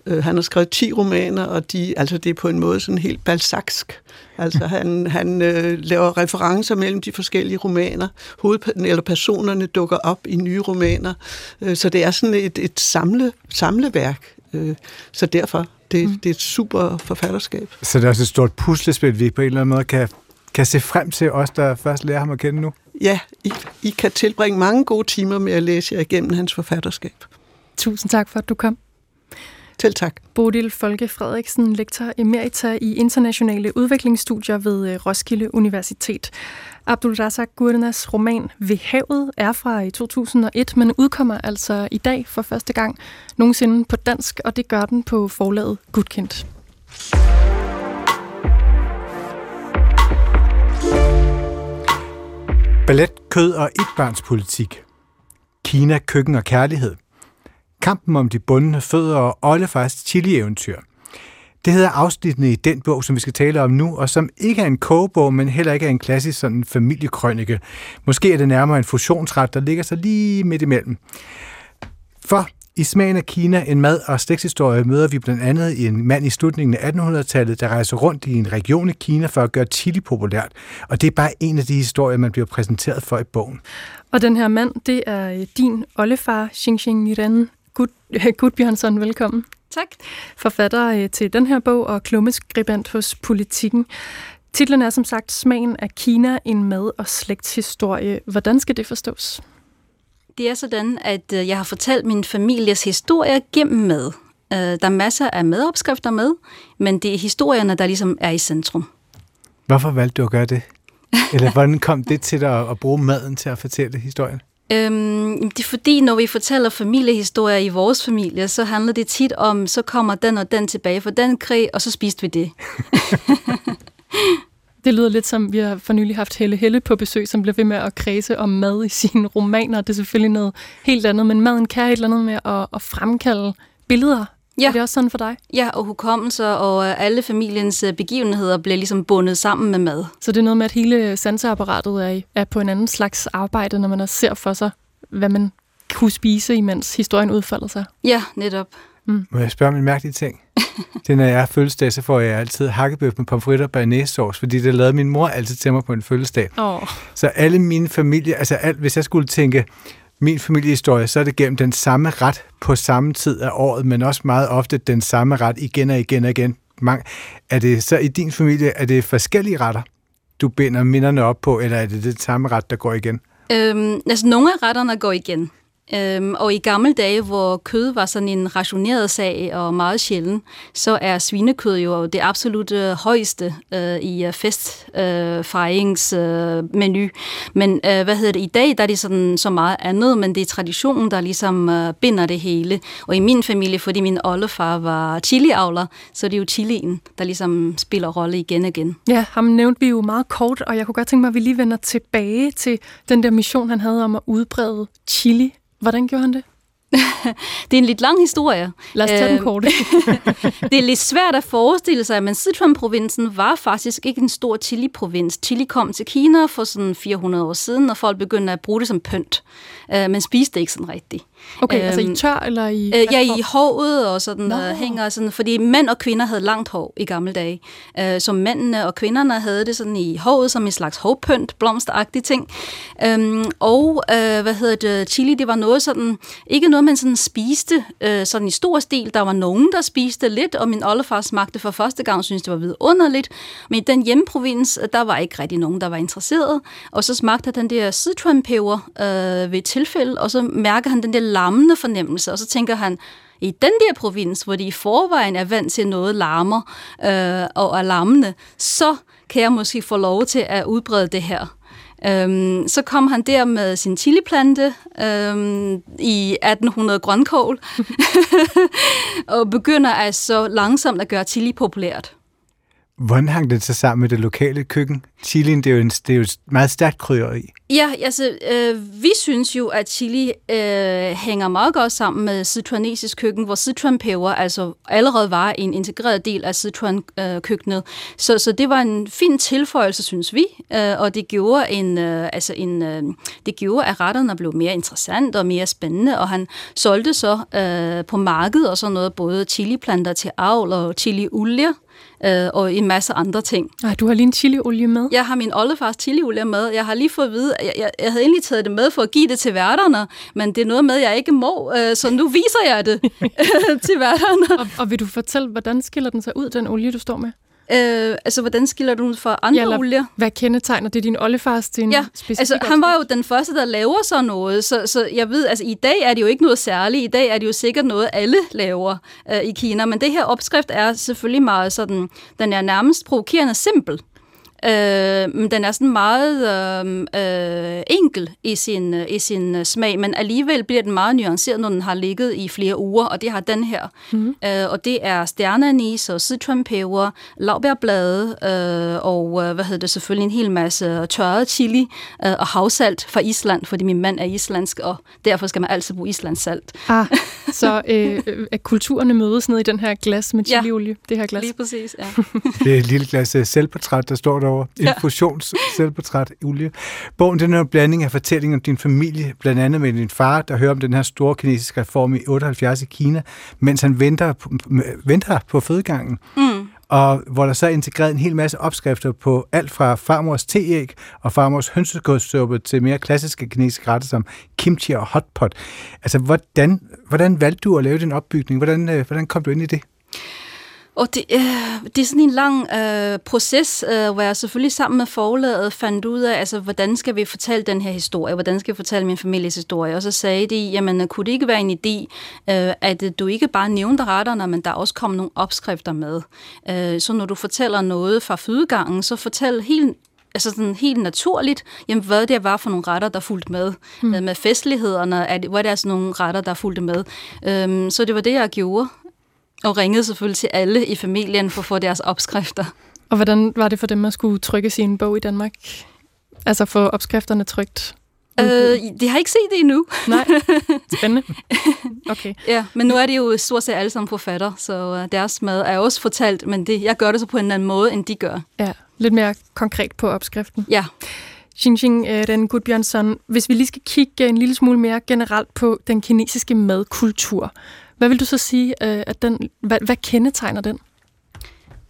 Øh, han har skrevet 10 romaner, og de, altså, det er på en måde sådan helt balsaksk. Altså, han, han øh, laver referencer mellem de forskellige romaner. Hovedpersonen eller personerne dukker op i nye romaner. Øh, så det er sådan et, et samle, samleværk. Øh, så derfor, det, mm. det er et super forfatterskab. Så det er også et stort puslespil, vi på en eller anden måde kan, kan se frem til os, der først lærer ham at kende nu? Ja, I, I kan tilbringe mange gode timer med at læse jer igennem hans forfatterskab. Tusind tak for, at du kom. Til tak. Bodil Folke Frederiksen, lektor emerita i internationale udviklingsstudier ved øh, Roskilde Universitet. Abdul Razak Gurnas roman Ved havet er fra 2001, men udkommer altså i dag for første gang nogensinde på dansk, og det gør den på forlaget Gudkendt. Ballet, kød og etbarnspolitik. Kina, køkken og kærlighed. Kampen om de bundne fødder og Ollefars chili-eventyr. Det hedder afsnittene i den bog, som vi skal tale om nu, og som ikke er en kogebog, men heller ikke er en klassisk sådan familiekrønike. Måske er det nærmere en fusionsret, der ligger sig lige midt imellem. For i Smagen af Kina, en mad- og slægtshistorie, møder vi blandt andet en mand i slutningen af 1800-tallet, der rejser rundt i en region i Kina for at gøre chili populært. Og det er bare en af de historier, man bliver præsenteret for i bogen. Og den her mand, det er din oldefar, Xing Xing Ren Gud, Gudbjørnsson. Velkommen. Tak. Forfatter øh, til den her bog og klummeskribent hos Politikken. Titlen er som sagt Smagen af Kina, en mad- og slægtshistorie. Hvordan skal det forstås? Det er sådan, at øh, jeg har fortalt min families historie gennem mad. Øh, der er masser af madopskrifter med, men det er historierne, der ligesom er i centrum. Hvorfor valgte du at gøre det? Eller hvordan kom det til dig at bruge maden til at fortælle historien? Øhm, det er fordi, når vi fortæller familiehistorier i vores familie, så handler det tit om, så kommer den og den tilbage for den krig, og så spiste vi det. Det lyder lidt som, vi har for nylig haft Helle Helle på besøg, som bliver ved med at kredse om mad i sine romaner. Det er selvfølgelig noget helt andet, men maden kan et eller andet med at, at fremkalde billeder. Ja. Er det også sådan for dig? Ja, og hukommelser og alle familiens øh, begivenheder bliver ligesom bundet sammen med mad. Så det er noget med, at hele sanseapparatet er, er på en anden slags arbejde, når man ser for sig, hvad man kunne spise, imens historien udfolder sig. Ja, netop. Mm. Må jeg spørge om en mærkelig ting? det når jeg er fødselsdag, så får jeg altid hakkebøf med pomfritter og bearnaisesauce, fordi det lavede min mor altid til mig på en fødselsdag. Oh. Så alle mine familie, altså alt, hvis jeg skulle tænke min familiehistorie, så er det gennem den samme ret på samme tid af året, men også meget ofte den samme ret igen og igen og igen. Mange, er det så i din familie, er det forskellige retter, du binder minderne op på, eller er det det samme ret, der går igen? Øhm, altså, nogle af retterne går igen. Øhm, og i gamle dage, hvor kød var sådan en rationeret sag og meget sjælden, så er svinekød jo det absolut øh, højeste øh, i øh, festfejringsmenu. Øh, men øh, hvad hedder det, i dag der er det sådan så meget andet, men det er traditionen, der ligesom øh, binder det hele. Og i min familie, fordi min oldefar var chiliavler, så det er jo chilien, der ligesom spiller rolle igen og igen. Ja, ham nævnte vi jo meget kort, og jeg kunne godt tænke mig, at vi lige vender tilbage til den der mission, han havde om at udbrede chili Hvordan gjorde han det? det er en lidt lang historie. Lad os tage den øhm, kort. det er lidt svært at forestille sig, men Sichuan-provinsen var faktisk ikke en stor chili-provins. Chili kom til Kina for sådan 400 år siden, og folk begyndte at bruge det som pynt. Uh, men spiste det ikke sådan rigtigt. Okay, øhm, altså i tør eller i... Øh, ja, i håret og sådan no. uh, hænger sådan, fordi mænd og kvinder havde langt hår i gamle dage. Uh, så mændene og kvinderne havde det sådan i håret som en slags hårpynt, blomsteragtige ting. Um, og uh, hvad hedder det, chili, det var noget sådan, ikke noget man sådan spiste uh, sådan i stor stil. Der var nogen, der spiste lidt, og min oldefar smagte for første gang, synes det var vidunderligt. Men i den hjemprovins, der var ikke rigtig nogen, der var interesseret. Og så smagte den der Sichuan-peber uh, ved et tilfælde, og så mærker han den der lammende fornemmelse, og så tænker han, i den der provins, hvor de i forvejen er vant til noget larmer øh, og er larmende, så kan jeg måske få lov til at udbrede det her. Øhm, så kom han der med sin chiliplante øhm, i 1800 grønkål, og begynder altså langsomt at gøre chili populært. Hvordan hang det så sammen med det lokale køkken? Chilien, det er jo, en, det er jo et meget stærkt krydderi. Ja, altså, øh, vi synes jo, at chili øh, hænger meget godt sammen med sichuanesisk køkken, hvor sichuanpeber altså allerede var en integreret del af Sichuan-køkkenet. Øh, så, så det var en fin tilføjelse, synes vi, øh, og det gjorde, en, øh, altså en, øh, det gjorde, at retterne blev mere interessant og mere spændende, og han solgte så øh, på markedet og sådan noget, både chiliplanter til avl og chiliolier, øh, og en masse andre ting. Ej, du har lige en chiliolie med? Jeg har min oldefars chiliolie med. Jeg har lige fået at vide, at jeg, jeg, jeg havde egentlig taget det med for at give det til værterne, men det er noget med, jeg ikke må, øh, så nu viser jeg det til værterne. Og, og vil du fortælle, hvordan skiller den sig ud, den olie, du står med? Øh, altså, hvordan skiller du ud fra andre ja, olier? Hvad kendetegner det din oldefars til en ja, altså, han var jo den første, der laver sådan noget, så, så jeg ved, altså i dag er det jo ikke noget særligt. I dag er det jo sikkert noget, alle laver øh, i Kina, men det her opskrift er selvfølgelig meget sådan, den er nærmest provokerende simpel. Øh, men den er sådan meget øh, øh, enkel i sin, i sin øh, smag, men alligevel bliver den meget nuanceret, når den har ligget i flere uger, og det har den her. Mm. Øh, og det er stjerneanis og citronpeber, laurbærblade øh, og øh, hvad hedder det selvfølgelig en hel masse tørret chili øh, og havsalt fra Island, fordi min mand er islandsk, og derfor skal man altid bruge islandsk salt. Ah, så øh, at kulturerne mødes ned i den her glas med chiliolie, ja, det her glas. lige præcis, ja. det er et lille glas øh, selvportræt, der står der over. Infusions selvportræt olie. Bogen den er en blanding af fortællinger om din familie, blandt andet med din far, der hører om den her store kinesiske reform i 78 i Kina, mens han venter på, venter på fødegangen. Mm. Og hvor der så er integreret en hel masse opskrifter på alt fra farmors teæg og farmors hønsegodsuppe til mere klassiske kinesiske retter som kimchi og hotpot. Altså, hvordan, hvordan valgte du at lave den opbygning? Hvordan, øh, hvordan kom du ind i det? Og det, øh, det er sådan en lang øh, proces, øh, hvor jeg selvfølgelig sammen med forlaget fandt ud af, altså, hvordan skal vi fortælle den her historie? Hvordan skal jeg fortælle min families historie? Og så sagde de, jamen, kunne det ikke være en idé, øh, at du ikke bare nævnte retterne, men der også kom nogle opskrifter med. Øh, så når du fortæller noget fra fødegangen, så fortæl helt altså sådan helt naturligt, jamen, hvad det var for nogle retter, der fulgte med. Mm. Med festlighederne, at, hvad det er sådan nogle retter, der fulgte med. Øhm, så det var det, jeg gjorde. Og ringede selvfølgelig til alle i familien for at få deres opskrifter. Og hvordan var det for dem at skulle trykke sin bog i Danmark? Altså få opskrifterne trygt? Øh, de har ikke set det endnu. Nej, spændende. Okay. ja, men nu er det jo stort set alle sammen forfatter, så øh, deres mad er også fortalt, men det, jeg gør det så på en anden måde, end de gør. Ja, lidt mere konkret på opskriften. Ja. Xinjiang øh, den Gudbjørnsson, hvis vi lige skal kigge en lille smule mere generelt på den kinesiske madkultur. Hvad vil du så sige, øh, at den, hvad, hvad kendetegner den?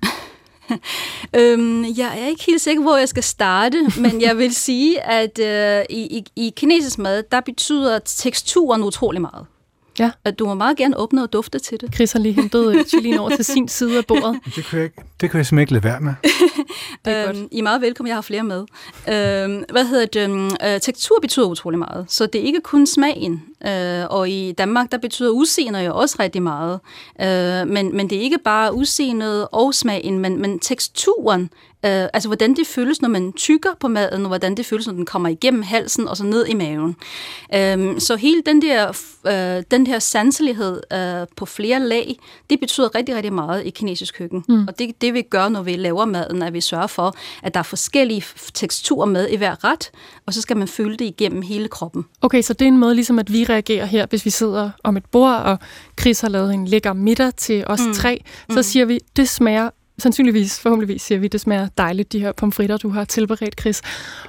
øhm, jeg er ikke helt sikker, hvor jeg skal starte, men jeg vil sige, at øh, i, i, i kinesisk mad, der betyder teksturen utrolig meget. Ja. At du må meget gerne åbne og dufte til det. Chris har lige hentet chilien over til sin side af bordet. Det kan jeg, ikke, det kan jeg simpelthen ikke lade være med. det er øhm, godt. I er meget velkommen, jeg har flere med. Øhm, hvad hedder det? Øh, tekstur betyder utrolig meget, så det er ikke kun smagen. Øh, og i Danmark, der betyder udseende jo også rigtig meget. Øh, men, men det er ikke bare udseendet og smagen, men, men teksturen Øh, altså, hvordan det føles, når man tykker på maden, og hvordan det føles, når den kommer igennem halsen og så ned i maven. Øh, så hele den der, øh, den her sanselighed øh, på flere lag, det betyder rigtig, rigtig meget i kinesisk køkken. Mm. Og det, det vi gør, når vi laver maden, er, at vi sørger for, at der er forskellige teksturer med i hver ret, og så skal man føle det igennem hele kroppen. Okay, så det er en måde, ligesom at vi reagerer her, hvis vi sidder om et bord, og Chris har lavet en lækker middag til os mm. tre, så mm. siger vi, det smager sandsynligvis, forhåbentligvis siger vi, det smager dejligt, de her pomfritter, du har tilberedt, Chris.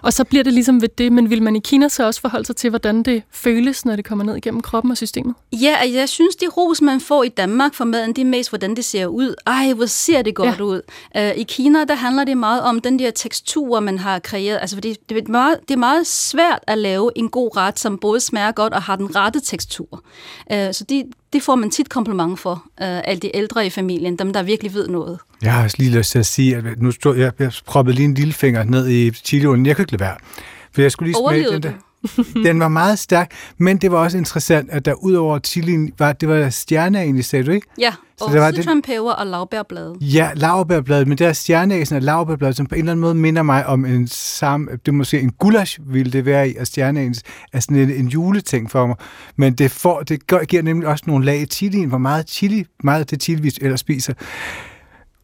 Og så bliver det ligesom ved det, men vil man i Kina så også forholde sig til, hvordan det føles, når det kommer ned igennem kroppen og systemet? Ja, jeg synes, de ros, man får i Danmark for maden, det er mest, hvordan det ser ud. Ej, hvor ser det godt ja. ud. Uh, I Kina, der handler det meget om den der tekstur, man har kreeret. Altså, fordi det er, meget, det er meget svært at lave en god ret, som både smager godt og har den rette tekstur. Uh, så de, det får man tit kompliment for, uh, alle de ældre i familien, dem der virkelig ved noget. Jeg har også lige lyst til at sige, at nu stod jeg, jeg proppede lige en lille finger ned i chiliolen. Jeg kunne ikke lade være. For jeg skulle lige smage den der. den var meget stærk, men det var også interessant, at der ud over chilien, var, det var stjerneagen, sagde du ikke? Ja, så og det var citronpeber og lavbærblade. Ja, lavbærblade, men det er stjerneasen og lavbærblade, som på en eller anden måde minder mig om en sam, det må sige en gulasch ville det være i, og stjerneagen er sådan en, en juleting for mig. Men det, får, det giver nemlig også nogle lag i chilien, hvor meget chili, meget det chili, vi ellers spiser.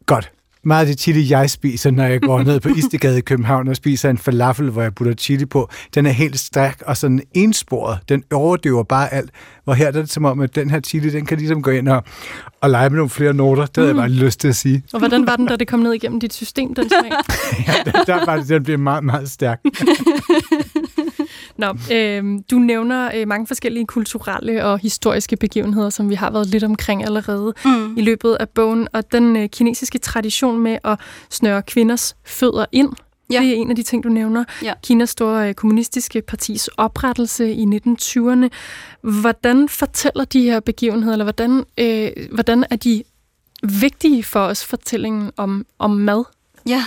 Godt. meget af det chili, jeg spiser, når jeg går ned på Istegade i København og spiser en falafel, hvor jeg putter chili på, den er helt stærk og sådan ensporet. Den overdøver bare alt. Hvor her er det som om, at den her chili, den kan ligesom gå ind og, og lege med nogle flere noter. Det havde mm. jeg bare lyst til at sige. Og hvordan var den, da det kom ned igennem dit system, den smag? ja, der, der var den blev meget, meget stærk. Nå, øh, du nævner øh, mange forskellige kulturelle og historiske begivenheder, som vi har været lidt omkring allerede mm. i løbet af bogen, og den øh, kinesiske tradition med at snøre kvinders fødder ind, Ja. Det er en af de ting, du nævner. Ja. Kinas store øh, kommunistiske partis oprettelse i 1920'erne. Hvordan fortæller de her begivenheder, eller hvordan, øh, hvordan er de vigtige for os fortællingen om, om mad? Ja,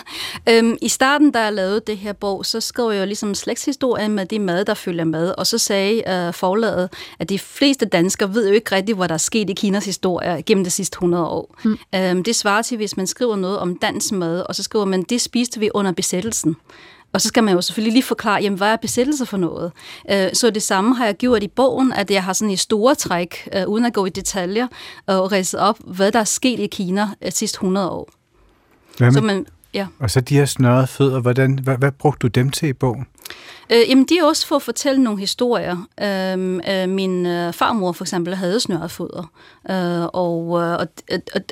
øhm, i starten, da jeg lavede det her bog, så skrev jeg jo ligesom slægtshistorie med de mad, der følger med, og så sagde øh, forlaget, at de fleste danskere ved jo ikke rigtigt, hvad der er sket i Kinas historie gennem de sidste 100 år. Mm. Øhm, det svarer til, hvis man skriver noget om dansk mad, og så skriver man, det spiste vi under besættelsen. Og så skal man jo selvfølgelig lige forklare, jamen, hvad er besættelse for noget? Øh, så det samme har jeg gjort i bogen, at jeg har sådan i store træk, øh, uden at gå i detaljer, og ridset op, hvad der er sket i Kina de sidste 100 år. Hvad med, så man, Ja. Og så de her snørrede fødder, hvordan, hvad, hvad brugte du dem til i bogen? Øh, jamen, det er også for at fortælle nogle historier. Øh, øh, min øh, farmor for eksempel havde snørret fødder, øh, og, øh, og,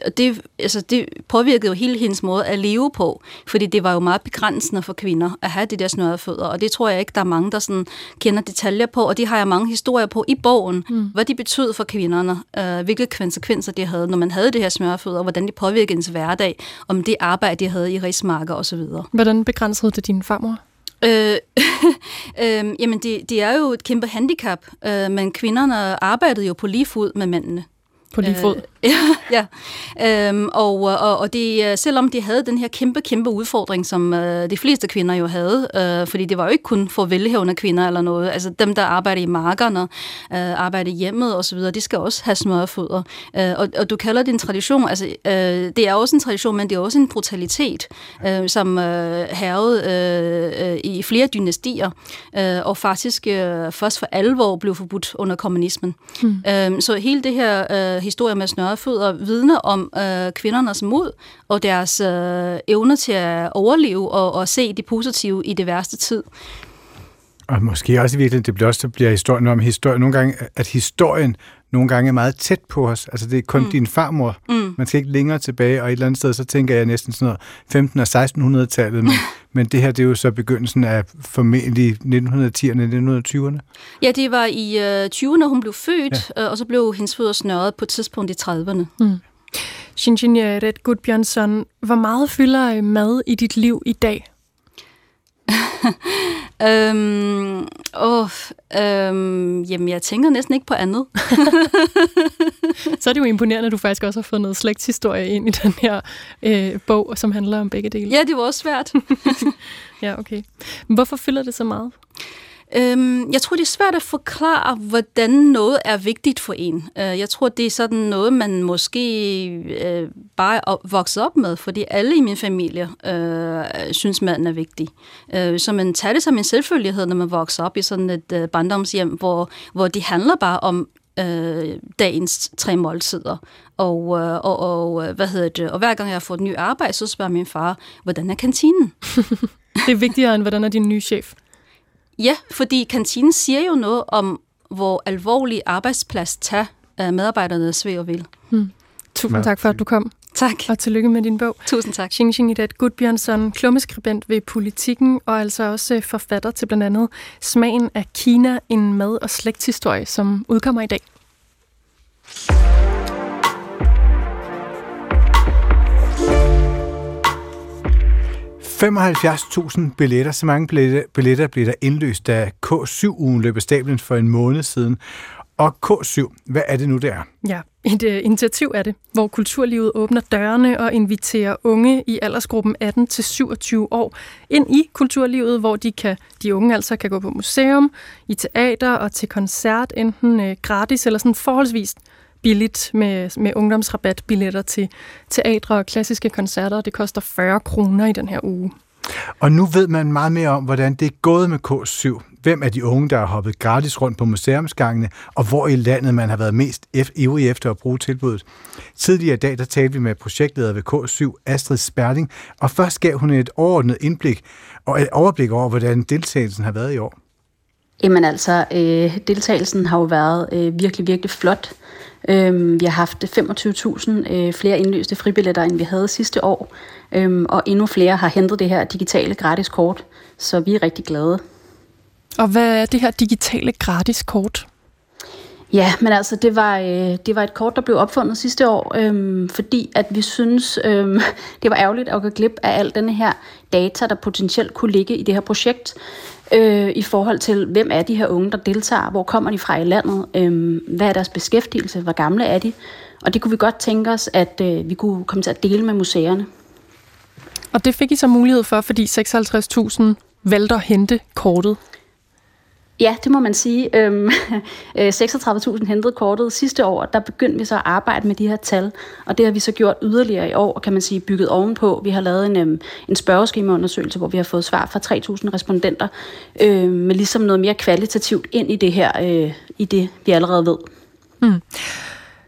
og det, altså, det påvirkede jo hele hendes måde at leve på, fordi det var jo meget begrænsende for kvinder at have de der snørrede fødder, og det tror jeg ikke, der er mange, der sådan kender detaljer på, og det har jeg mange historier på i bogen, mm. hvad de betød for kvinderne, øh, hvilke konsekvenser det havde, når man havde det her snørrede fødder, og hvordan det påvirkede ens hverdag, om det arbejde, de havde i rismarker osv. Hvordan begrænsede det din farmor? Øh, øh, jamen, det, det er jo et kæmpe handicap, øh, men kvinderne arbejdede jo på lige fod med mændene. På lige fod? Øh, ja, ja. Øhm, og, og, og det, selvom de havde den her kæmpe, kæmpe udfordring, som øh, de fleste kvinder jo havde, øh, fordi det var jo ikke kun for velhævende kvinder eller noget, altså dem, der arbejder i markerne, øh, arbejder i hjemmet osv., de skal også have smørfoder. Øh, og, og du kalder det en tradition, altså øh, det er også en tradition, men det er også en brutalitet, øh, som øh, hervede øh, øh, i flere dynastier, øh, og faktisk øh, først for alvor blev forbudt under kommunismen. Hmm. Øh, så hele det her øh, historie med snørret fødder vidner om øh, kvindernes mod og deres øh, evne til at overleve og, og se det positive i det værste tid. Og måske også i virkeligheden, det bliver også bliver historien om historien. Nogle gange, at historien nogle gange er meget tæt på os. Altså det er kun mm. din farmor. Mm. Man skal ikke længere tilbage, og et eller andet sted, så tænker jeg næsten sådan noget 15- og 1600-tallet, men, men det her, det er jo så begyndelsen af formentlig 1910'erne, 1920'erne. Ja, det var i øh, 20'erne, hun blev født, ja. øh, og så blev hendes fødder snørret på et tidspunkt i 30'erne. Mm. Shinjin Red Gudbjørnsson, hvor meget fylder mad i dit liv i dag? øhm, åh, øhm, jamen, jeg tænker næsten ikke på andet. så er det jo imponerende, at du faktisk også har fået noget slægtshistorie ind i den her øh, bog, som handler om begge dele. Ja, det var også svært. ja, okay. Hvorfor fylder det så meget? Øhm, jeg tror, det er svært at forklare, hvordan noget er vigtigt for en. Øh, jeg tror, det er sådan noget, man måske øh, bare er vokset op med, fordi alle i min familie øh, synes, maden er vigtig. Øh, så man tager det som en selvfølgelighed, når man vokser op i sådan et øh, barndomshjem, hvor, hvor det handler bare om øh, dagens tre måltider. Og, øh, og, og, øh, hvad hedder det? og hver gang jeg har fået et nyt arbejde, så spørger min far, hvordan er kantinen? det er vigtigere end, hvordan er din nye chef? Ja, fordi kantinen siger jo noget om, hvor alvorlig arbejdsplads tager uh, medarbejderne ved og vil. Hmm. Tusind tak for, at du kom. Tak. Og tillykke med din bog. Tusind tak. Xing Xing Idat Gudbjørnsson, klummeskribent ved Politikken, og altså også forfatter til blandt andet Smagen af Kina, en mad- og slægtshistorie, som udkommer i dag. 75.000 billetter, så mange billetter, billetter blev der indløst, da K7-ugen løb af stablen for en måned siden. Og K7, hvad er det nu, der? Ja, et uh, initiativ er det, hvor kulturlivet åbner dørene og inviterer unge i aldersgruppen 18-27 år ind i kulturlivet, hvor de kan de unge altså kan gå på museum, i teater og til koncert, enten uh, gratis eller sådan forholdsvis billigt med, med ungdomsrabatbilletter til teatre og klassiske koncerter. Det koster 40 kroner i den her uge. Og nu ved man meget mere om, hvordan det er gået med K7. hvem er de unge, der har hoppet gratis rundt på museumsgangene, og hvor i landet man har været mest ivrig efter at bruge tilbuddet. Tidligere i dag, der talte vi med projektleder ved K7, Astrid Sperling, og først gav hun et overordnet indblik og et overblik over, hvordan deltagelsen har været i år. Jamen altså, øh, deltagelsen har jo været øh, virkelig, virkelig flot. Øh, vi har haft 25.000 øh, flere indløste fribilletter, end vi havde sidste år. Øh, og endnu flere har hentet det her digitale gratis kort, så vi er rigtig glade. Og hvad er det her digitale gratis kort? Ja, men altså, det var, øh, det var et kort, der blev opfundet sidste år, øh, fordi at vi synes, øh, det var ærgerligt at gå glip af al denne her data, der potentielt kunne ligge i det her projekt, øh, i forhold til, hvem er de her unge, der deltager, hvor kommer de fra i landet, øh, hvad er deres beskæftigelse, hvor gamle er de, og det kunne vi godt tænke os, at øh, vi kunne komme til at dele med museerne. Og det fik I så mulighed for, fordi 56.000 valgte at hente kortet. Ja, det må man sige. Øhm, øh, 36.000 hentede kortet sidste år, der begyndte vi så at arbejde med de her tal, og det har vi så gjort yderligere i år, kan man sige, bygget ovenpå. Vi har lavet en, øhm, en spørgeskemaundersøgelse, hvor vi har fået svar fra 3.000 respondenter, øh, med ligesom noget mere kvalitativt ind i det her, øh, i det vi allerede ved. Mm.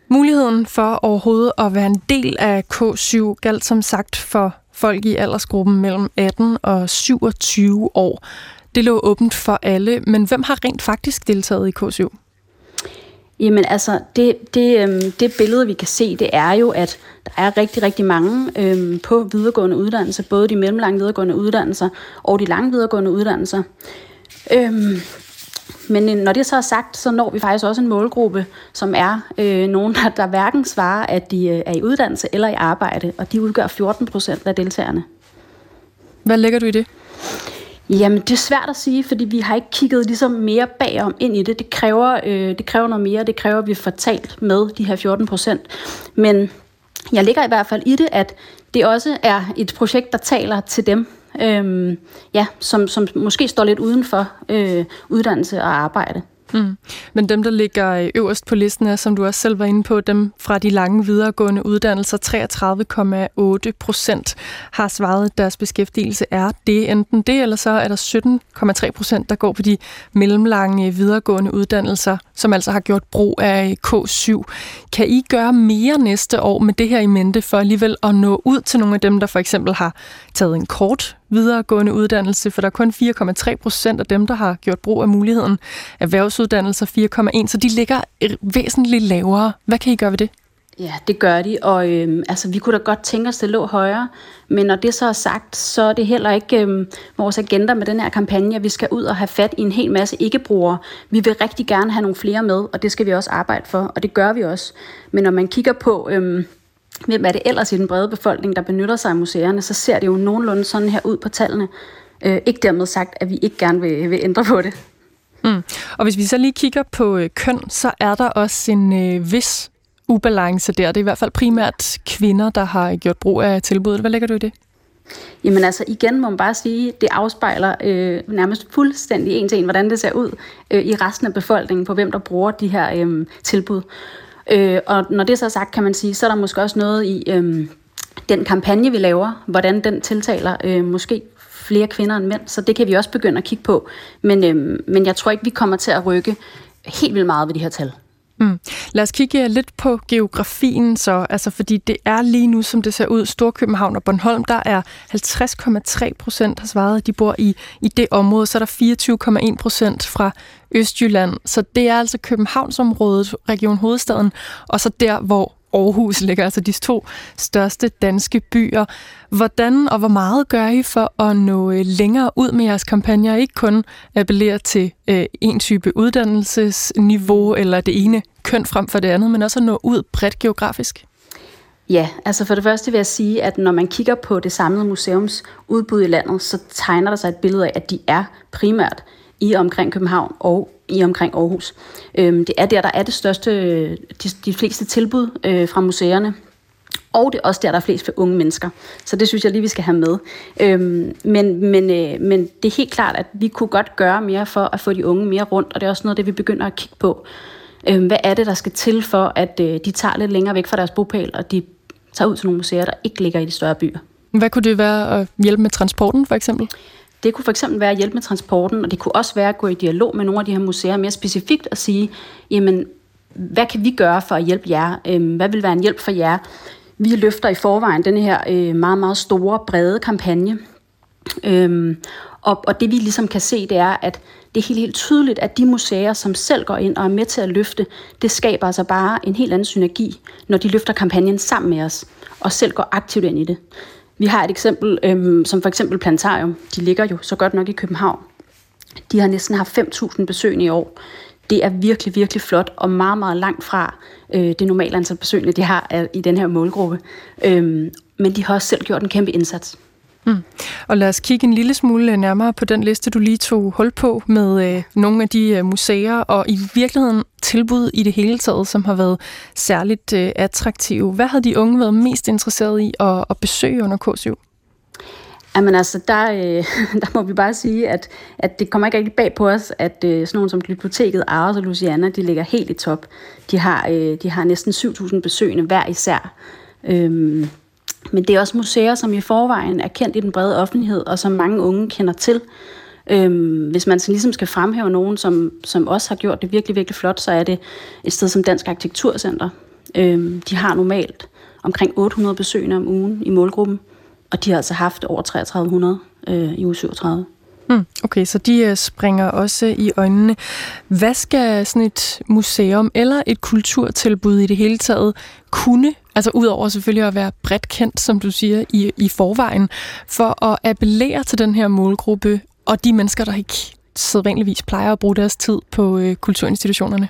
Muligheden for overhovedet at være en del af K7 galt som sagt for folk i aldersgruppen mellem 18 og 27 år. Det lå åbent for alle, men hvem har rent faktisk deltaget i K7? Jamen altså, det, det, øhm, det billede, vi kan se, det er jo, at der er rigtig, rigtig mange øhm, på videregående uddannelser, både de mellemlange videregående uddannelser og de lange videregående uddannelser. Øhm, men øh, når det så er sagt, så når vi faktisk også en målgruppe, som er øh, nogen, der, der hverken svarer, at de øh, er i uddannelse eller i arbejde, og de udgør 14 procent af deltagerne. Hvad lægger du i det? Jamen, det er svært at sige, fordi vi har ikke kigget ligesom mere bagom ind i det. Det kræver, øh, det kræver noget mere. Det kræver, at vi får talt med de her 14 procent. Men jeg ligger i hvert fald i det, at det også er et projekt, der taler til dem, øh, ja, som, som måske står lidt uden for øh, uddannelse og arbejde. Mm. Men dem, der ligger øh, øverst på listen er, som du også selv var inde på, dem fra de lange videregående uddannelser, 33,8 procent har svaret, at deres beskæftigelse er det. Enten det, eller så er der 17,3 procent, der går på de mellemlange videregående uddannelser, som altså har gjort brug af øh, K7. Kan I gøre mere næste år med det her i mente, for alligevel at nå ud til nogle af dem, der for eksempel har taget en kort videregående uddannelse, for der er kun 4,3 procent af dem, der har gjort brug af muligheden. Erhvervsuddannelser 4,1, så de ligger væsentligt lavere. Hvad kan I gøre ved det? Ja, det gør de, og øhm, altså, vi kunne da godt tænke os, at det lå højere, men når det så er sagt, så er det heller ikke øhm, vores agenda med den her kampagne, at vi skal ud og have fat i en hel masse ikke-brugere. Vi vil rigtig gerne have nogle flere med, og det skal vi også arbejde for, og det gør vi også. Men når man kigger på, øhm, hvem er det ellers i den brede befolkning, der benytter sig af museerne, så ser det jo nogenlunde sådan her ud på tallene. Øh, ikke dermed sagt, at vi ikke gerne vil, vil ændre på det. Mm. Og hvis vi så lige kigger på øh, køn, så er der også en øh, vis ubalance der. Det er i hvert fald primært kvinder, der har gjort brug af tilbuddet. Hvad lægger du i det? Jamen altså igen må man bare sige, det afspejler øh, nærmest fuldstændig en til en, hvordan det ser ud øh, i resten af befolkningen, på hvem der bruger de her øh, tilbud. Øh, og når det så er sagt, kan man sige, så er der måske også noget i øh, den kampagne, vi laver, hvordan den tiltaler øh, måske flere kvinder end mænd, så det kan vi også begynde at kigge på. Men, øh, men jeg tror ikke, vi kommer til at rykke helt vildt meget ved de her tal. Mm. Lad os kigge lidt på geografien så, altså fordi det er lige nu, som det ser ud, Storkøbenhavn og Bornholm, der er 50,3 procent har svaret, at de bor i, i det område, så er der 24,1 procent fra Østjylland. Så det er altså Københavnsområdet, Region Hovedstaden, og så der, hvor Aarhus ligger, altså de to største danske byer. Hvordan og hvor meget gør I for at nå øh, længere ud med jeres kampagner? Ikke kun appellere til øh, en type uddannelsesniveau eller det ene køn frem for det andet, men også at nå ud bredt geografisk? Ja, altså for det første vil jeg sige, at når man kigger på det samlede museumsudbud i landet, så tegner der sig et billede af, at de er primært i omkring København og i omkring Aarhus. Øhm, det er der, der er det største, de, de fleste tilbud øh, fra museerne. Og det er også der, der er flest for unge mennesker. Så det synes jeg lige, vi skal have med. Øhm, men, men, øh, men det er helt klart, at vi kunne godt gøre mere for at få de unge mere rundt, og det er også noget det, vi begynder at kigge på. Øhm, hvad er det, der skal til for, at øh, de tager lidt længere væk fra deres bopæl, og de tager ud til nogle museer, der ikke ligger i de større byer? Hvad kunne det være at hjælpe med transporten, for eksempel? Det kunne for eksempel være at hjælpe med transporten, og det kunne også være at gå i dialog med nogle af de her museer mere specifikt og sige, jamen, hvad kan vi gøre for at hjælpe jer? Øhm, hvad vil være en hjælp for jer? Vi løfter i forvejen den her øh, meget, meget store, brede kampagne. Øhm, og, og det vi ligesom kan se, det er, at det er helt, helt tydeligt, at de museer, som selv går ind og er med til at løfte, det skaber altså bare en helt anden synergi, når de løfter kampagnen sammen med os, og selv går aktivt ind i det. Vi har et eksempel, øhm, som for eksempel Plantarium. De ligger jo så godt nok i København. De har næsten haft 5.000 besøgende i år. Det er virkelig, virkelig flot, og meget, meget langt fra øh, det normale antal besøgende, de har øh, i den her målgruppe. Øhm, men de har også selv gjort en kæmpe indsats. Mm. Og lad os kigge en lille smule øh, nærmere på den liste, du lige tog hul på med øh, nogle af de øh, museer, og i virkeligheden tilbud i det hele taget, som har været særligt øh, attraktive. Hvad har de unge været mest interesseret i at, at besøge under K7? Jamen altså, der, øh, der må vi bare sige, at, at det kommer ikke rigtig bag på os, at øh, sådan nogle som Glyptoteket, Aros og Luciana, de ligger helt i top. De har, øh, de har næsten 7.000 besøgende hver især. Øhm, men det er også museer, som i forvejen er kendt i den brede offentlighed, og som mange unge kender til. Øhm, hvis man så ligesom skal fremhæve nogen, som, som også har gjort det virkelig, virkelig flot, så er det et sted som Dansk Arkitekturcenter. Øhm, de har normalt omkring 800 besøgende om ugen i målgruppen, og de har altså haft over 3300 øh, i uge 37. Mm, okay, så de øh, springer også i øjnene. Hvad skal sådan et museum eller et kulturtilbud i det hele taget kunne, altså udover selvfølgelig at være bredt kendt, som du siger, i, i forvejen, for at appellere til den her målgruppe og de mennesker, der ikke sædvanligvis plejer at bruge deres tid på øh, kulturinstitutionerne?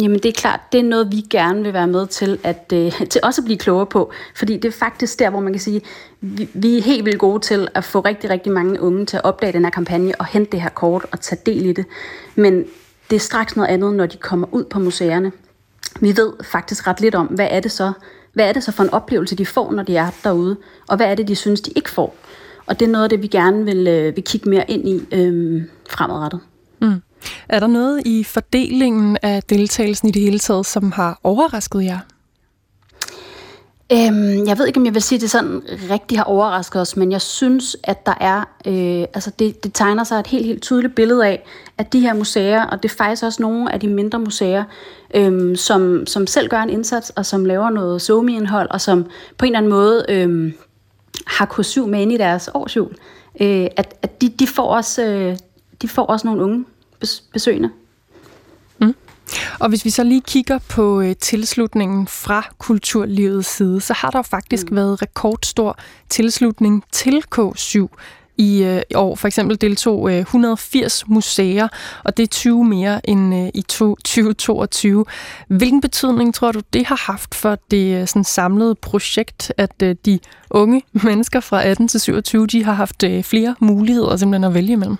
Jamen det er klart, det er noget, vi gerne vil være med til at, øh, til også at blive klogere på. Fordi det er faktisk der, hvor man kan sige, vi, vi er helt vildt gode til at få rigtig, rigtig mange unge til at opdage den her kampagne og hente det her kort og tage del i det. Men det er straks noget andet, når de kommer ud på museerne. Vi ved faktisk ret lidt om, hvad er det så, hvad er det så for en oplevelse, de får, når de er derude, og hvad er det, de synes, de ikke får. Og det er noget af det, vi gerne vil, øh, vil kigge mere ind i øh, fremadrettet. Mm. Er der noget i fordelingen af deltagelsen i det hele taget, som har overrasket jer? Øhm, jeg ved ikke, om jeg vil sige, at det sådan rigtig har overrasket os, men jeg synes, at der er, øh, altså det, det tegner sig et helt, helt tydeligt billede af, at de her museer, og det er faktisk også nogle af de mindre museer, øh, som, som selv gør en indsats, og som laver noget somi-indhold, og som på en eller anden måde øh, har K7 med ind i deres årsjul, øh, at, at de, de, får også, øh, de får også nogle unge besøgende. Mm. Og hvis vi så lige kigger på øh, tilslutningen fra kulturlivets side, så har der faktisk mm. været rekordstor tilslutning til K7 i, øh, år. For eksempel deltog øh, 180 museer, og det er 20 mere end øh, i to, 2022. Hvilken betydning tror du, det har haft for det øh, sådan samlede projekt, at øh, de unge mennesker fra 18 til 27, de har haft øh, flere muligheder simpelthen at vælge imellem?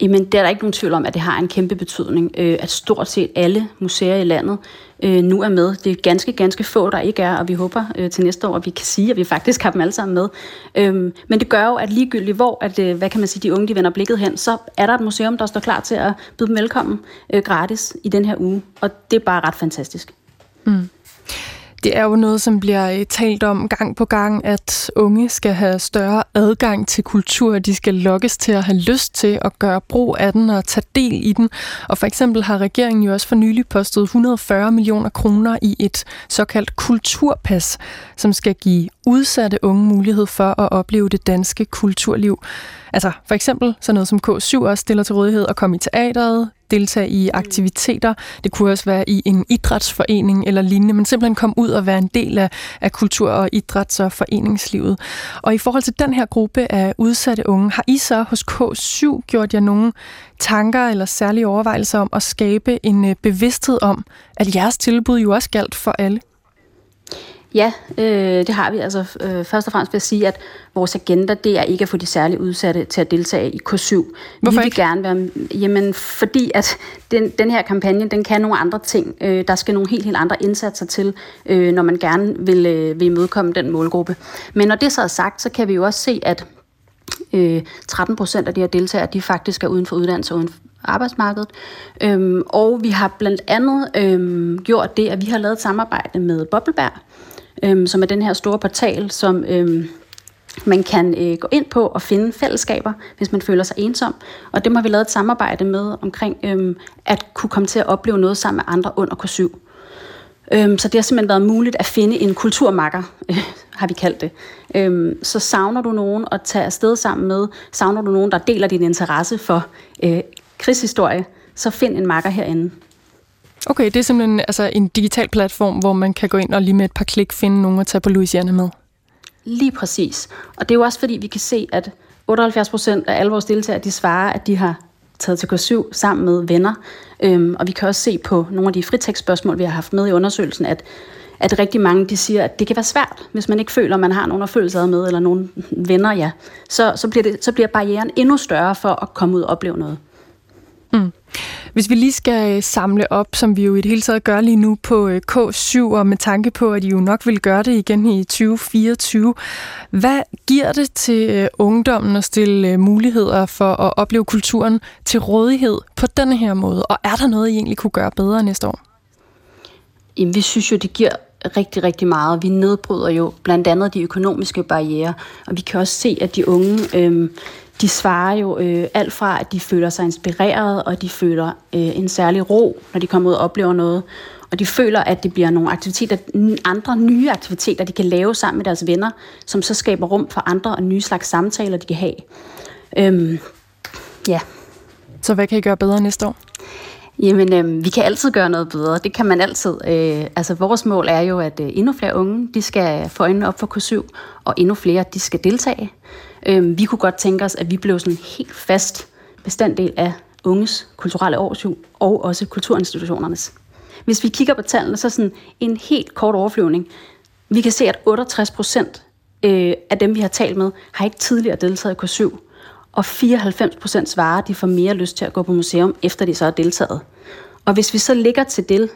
Jamen, det er der ikke nogen tvivl om, at det har en kæmpe betydning, øh, at stort set alle museer i landet øh, nu er med. Det er ganske, ganske få, der ikke er, og vi håber øh, til næste år, at vi kan sige, at vi faktisk har dem alle sammen med. Øhm, men det gør jo, at ligegyldigt hvor, at, øh, hvad kan man sige, de unge de vender blikket hen, så er der et museum, der står klar til at byde dem velkommen øh, gratis i den her uge, og det er bare ret fantastisk. Mm. Det er jo noget, som bliver øh, talt om gang på gang, at unge skal have større adgang til kultur. De skal lokkes til at have lyst til at gøre brug af den og tage del i den. Og for eksempel har regeringen jo også for nylig postet 140 millioner kroner i et såkaldt kulturpas, som skal give udsatte unge mulighed for at opleve det danske kulturliv. Altså for eksempel sådan noget som K7 også stiller til rådighed at komme i teateret, deltage i aktiviteter. Det kunne også være i en idrætsforening eller lignende, men simpelthen komme ud og være en del af, af kultur- og idræts- og foreningslivet. Og i forhold til den her gruppe af udsatte unge, har I så hos K7 gjort jer nogle tanker eller særlige overvejelser om at skabe en øh, bevidsthed om, at jeres tilbud jo også galt for alle? Ja, øh, det har vi. Altså, øh, først og fremmest vil jeg sige, at vores agenda, det er ikke at få de særligt udsatte til at deltage i K7. Hvorfor vi vil ikke? gerne være, jamen, fordi at den, den her kampagne, den kan nogle andre ting. Øh, der skal nogle helt, helt andre indsatser til, øh, når man gerne vil, øh, vil imødekomme den målgruppe. Men når det så er sagt, så kan vi jo også se, at øh, 13 procent af de her deltagere, de faktisk er uden for uddannelse og uden for arbejdsmarkedet. Øhm, og vi har blandt andet øhm, gjort det, at vi har lavet et samarbejde med Bobbelberg, øhm, som er den her store portal, som øhm, Man kan øh, gå ind på og finde fællesskaber, hvis man føler sig ensom. Og det har vi lavet et samarbejde med omkring øhm, at kunne komme til at opleve noget sammen med andre under K7. Øhm, så det har simpelthen været muligt at finde en kulturmakker, øh, har vi kaldt det. Øhm, så savner du nogen at tage afsted sammen med, savner du nogen, der deler din interesse for øh, krigshistorie, så find en makker herinde. Okay, det er simpelthen altså, en digital platform, hvor man kan gå ind og lige med et par klik finde nogen at tage på Louisiana med. Lige præcis. Og det er jo også fordi, vi kan se, at 78 procent af alle vores deltagere, de svarer, at de har taget til K7 sammen med venner. Øhm, og vi kan også se på nogle af de fritekstspørgsmål, vi har haft med i undersøgelsen, at, at rigtig mange de siger, at det kan være svært, hvis man ikke føler, at man har nogen at føle sig med, eller nogen venner, ja. Så, så, bliver det, så bliver barrieren endnu større for at komme ud og opleve noget. Hvis vi lige skal øh, samle op, som vi jo i det hele taget gør lige nu på øh, K7, og med tanke på, at I jo nok vil gøre det igen i 2024, hvad giver det til øh, ungdommen at stille muligheder for at opleve kulturen til rådighed på denne her måde? Og er der noget, I egentlig kunne gøre bedre næste år? Jamen, vi synes jo, det giver rigtig, rigtig meget. Vi nedbryder jo blandt andet de økonomiske barriere, og vi kan også se, at de unge øh, de svarer jo øh, alt fra, at de føler sig inspireret, og de føler øh, en særlig ro, når de kommer ud og oplever noget. Og de føler, at det bliver nogle aktiviteter, andre nye aktiviteter, de kan lave sammen med deres venner, som så skaber rum for andre og nye slags samtaler, de kan have. Øhm, ja. Så hvad kan I gøre bedre næste år? Jamen, øh, vi kan altid gøre noget bedre. Det kan man altid. Øh, altså, vores mål er jo, at øh, endnu flere unge, de skal få øjnene op for K7, og endnu flere, de skal deltage. Øh, vi kunne godt tænke os, at vi blev sådan en helt fast bestanddel af unges kulturelle årsjul, og også kulturinstitutionernes. Hvis vi kigger på tallene, så sådan en helt kort overflyvning. Vi kan se, at 68 procent øh, af dem, vi har talt med, har ikke tidligere deltaget i K7. Og 94 procent svarer, at de får mere lyst til at gå på museum, efter de så har deltaget. Og hvis vi så ligger til del,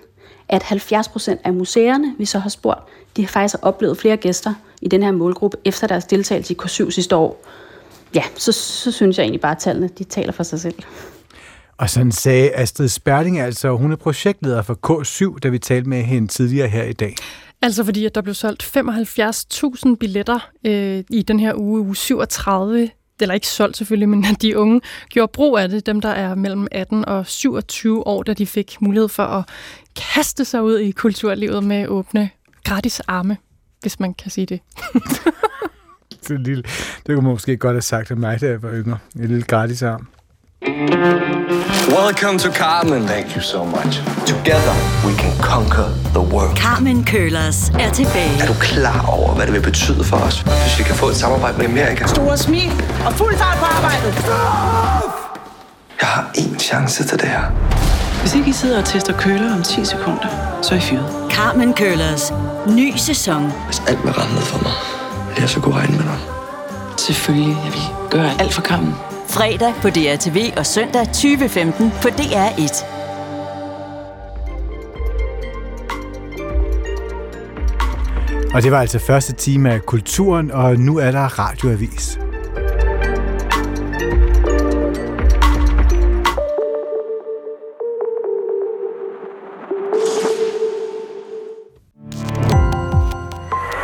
at 70 procent af museerne, vi så har spurgt, de har faktisk oplevet flere gæster i den her målgruppe efter deres deltagelse i K7 sidste år. Ja, så, så synes jeg egentlig bare, at tallene de taler for sig selv. Og sådan sagde Astrid Sperling, altså hun er projektleder for K7, da vi talte med hende tidligere her i dag. Altså fordi, at der blev solgt 75.000 billetter øh, i den her uge, uge 37, eller ikke solgt selvfølgelig, men at de unge gjorde brug af det, dem der er mellem 18 og 27 år, da de fik mulighed for at kaste sig ud i kulturlivet med åbne gratis arme, hvis man kan sige det. det, lille, det kunne man måske godt have sagt af mig, da jeg var yngre. En lille gratis arm. Welcome to Carmen. Thank you so much. Together we can conquer the world. Carmen Køllers er tilbage. Er du klar over, hvad det vil betyde for os, hvis vi kan få et samarbejde med Amerika? Store smil og fuld fart på arbejdet. Jeg har én chance til det her. Hvis ikke I sidder og tester køler om 10 sekunder, så er I fyret. Carmen Køllers. Ny sæson. Hvis alt vil rende for mig, jeg så kunne regne med dig. Selvfølgelig. Jeg vil gøre alt for Carmen. Fredag på DRTV og søndag 2015 på DR1. Og det var altså første time af Kulturen, og nu er der radioavis.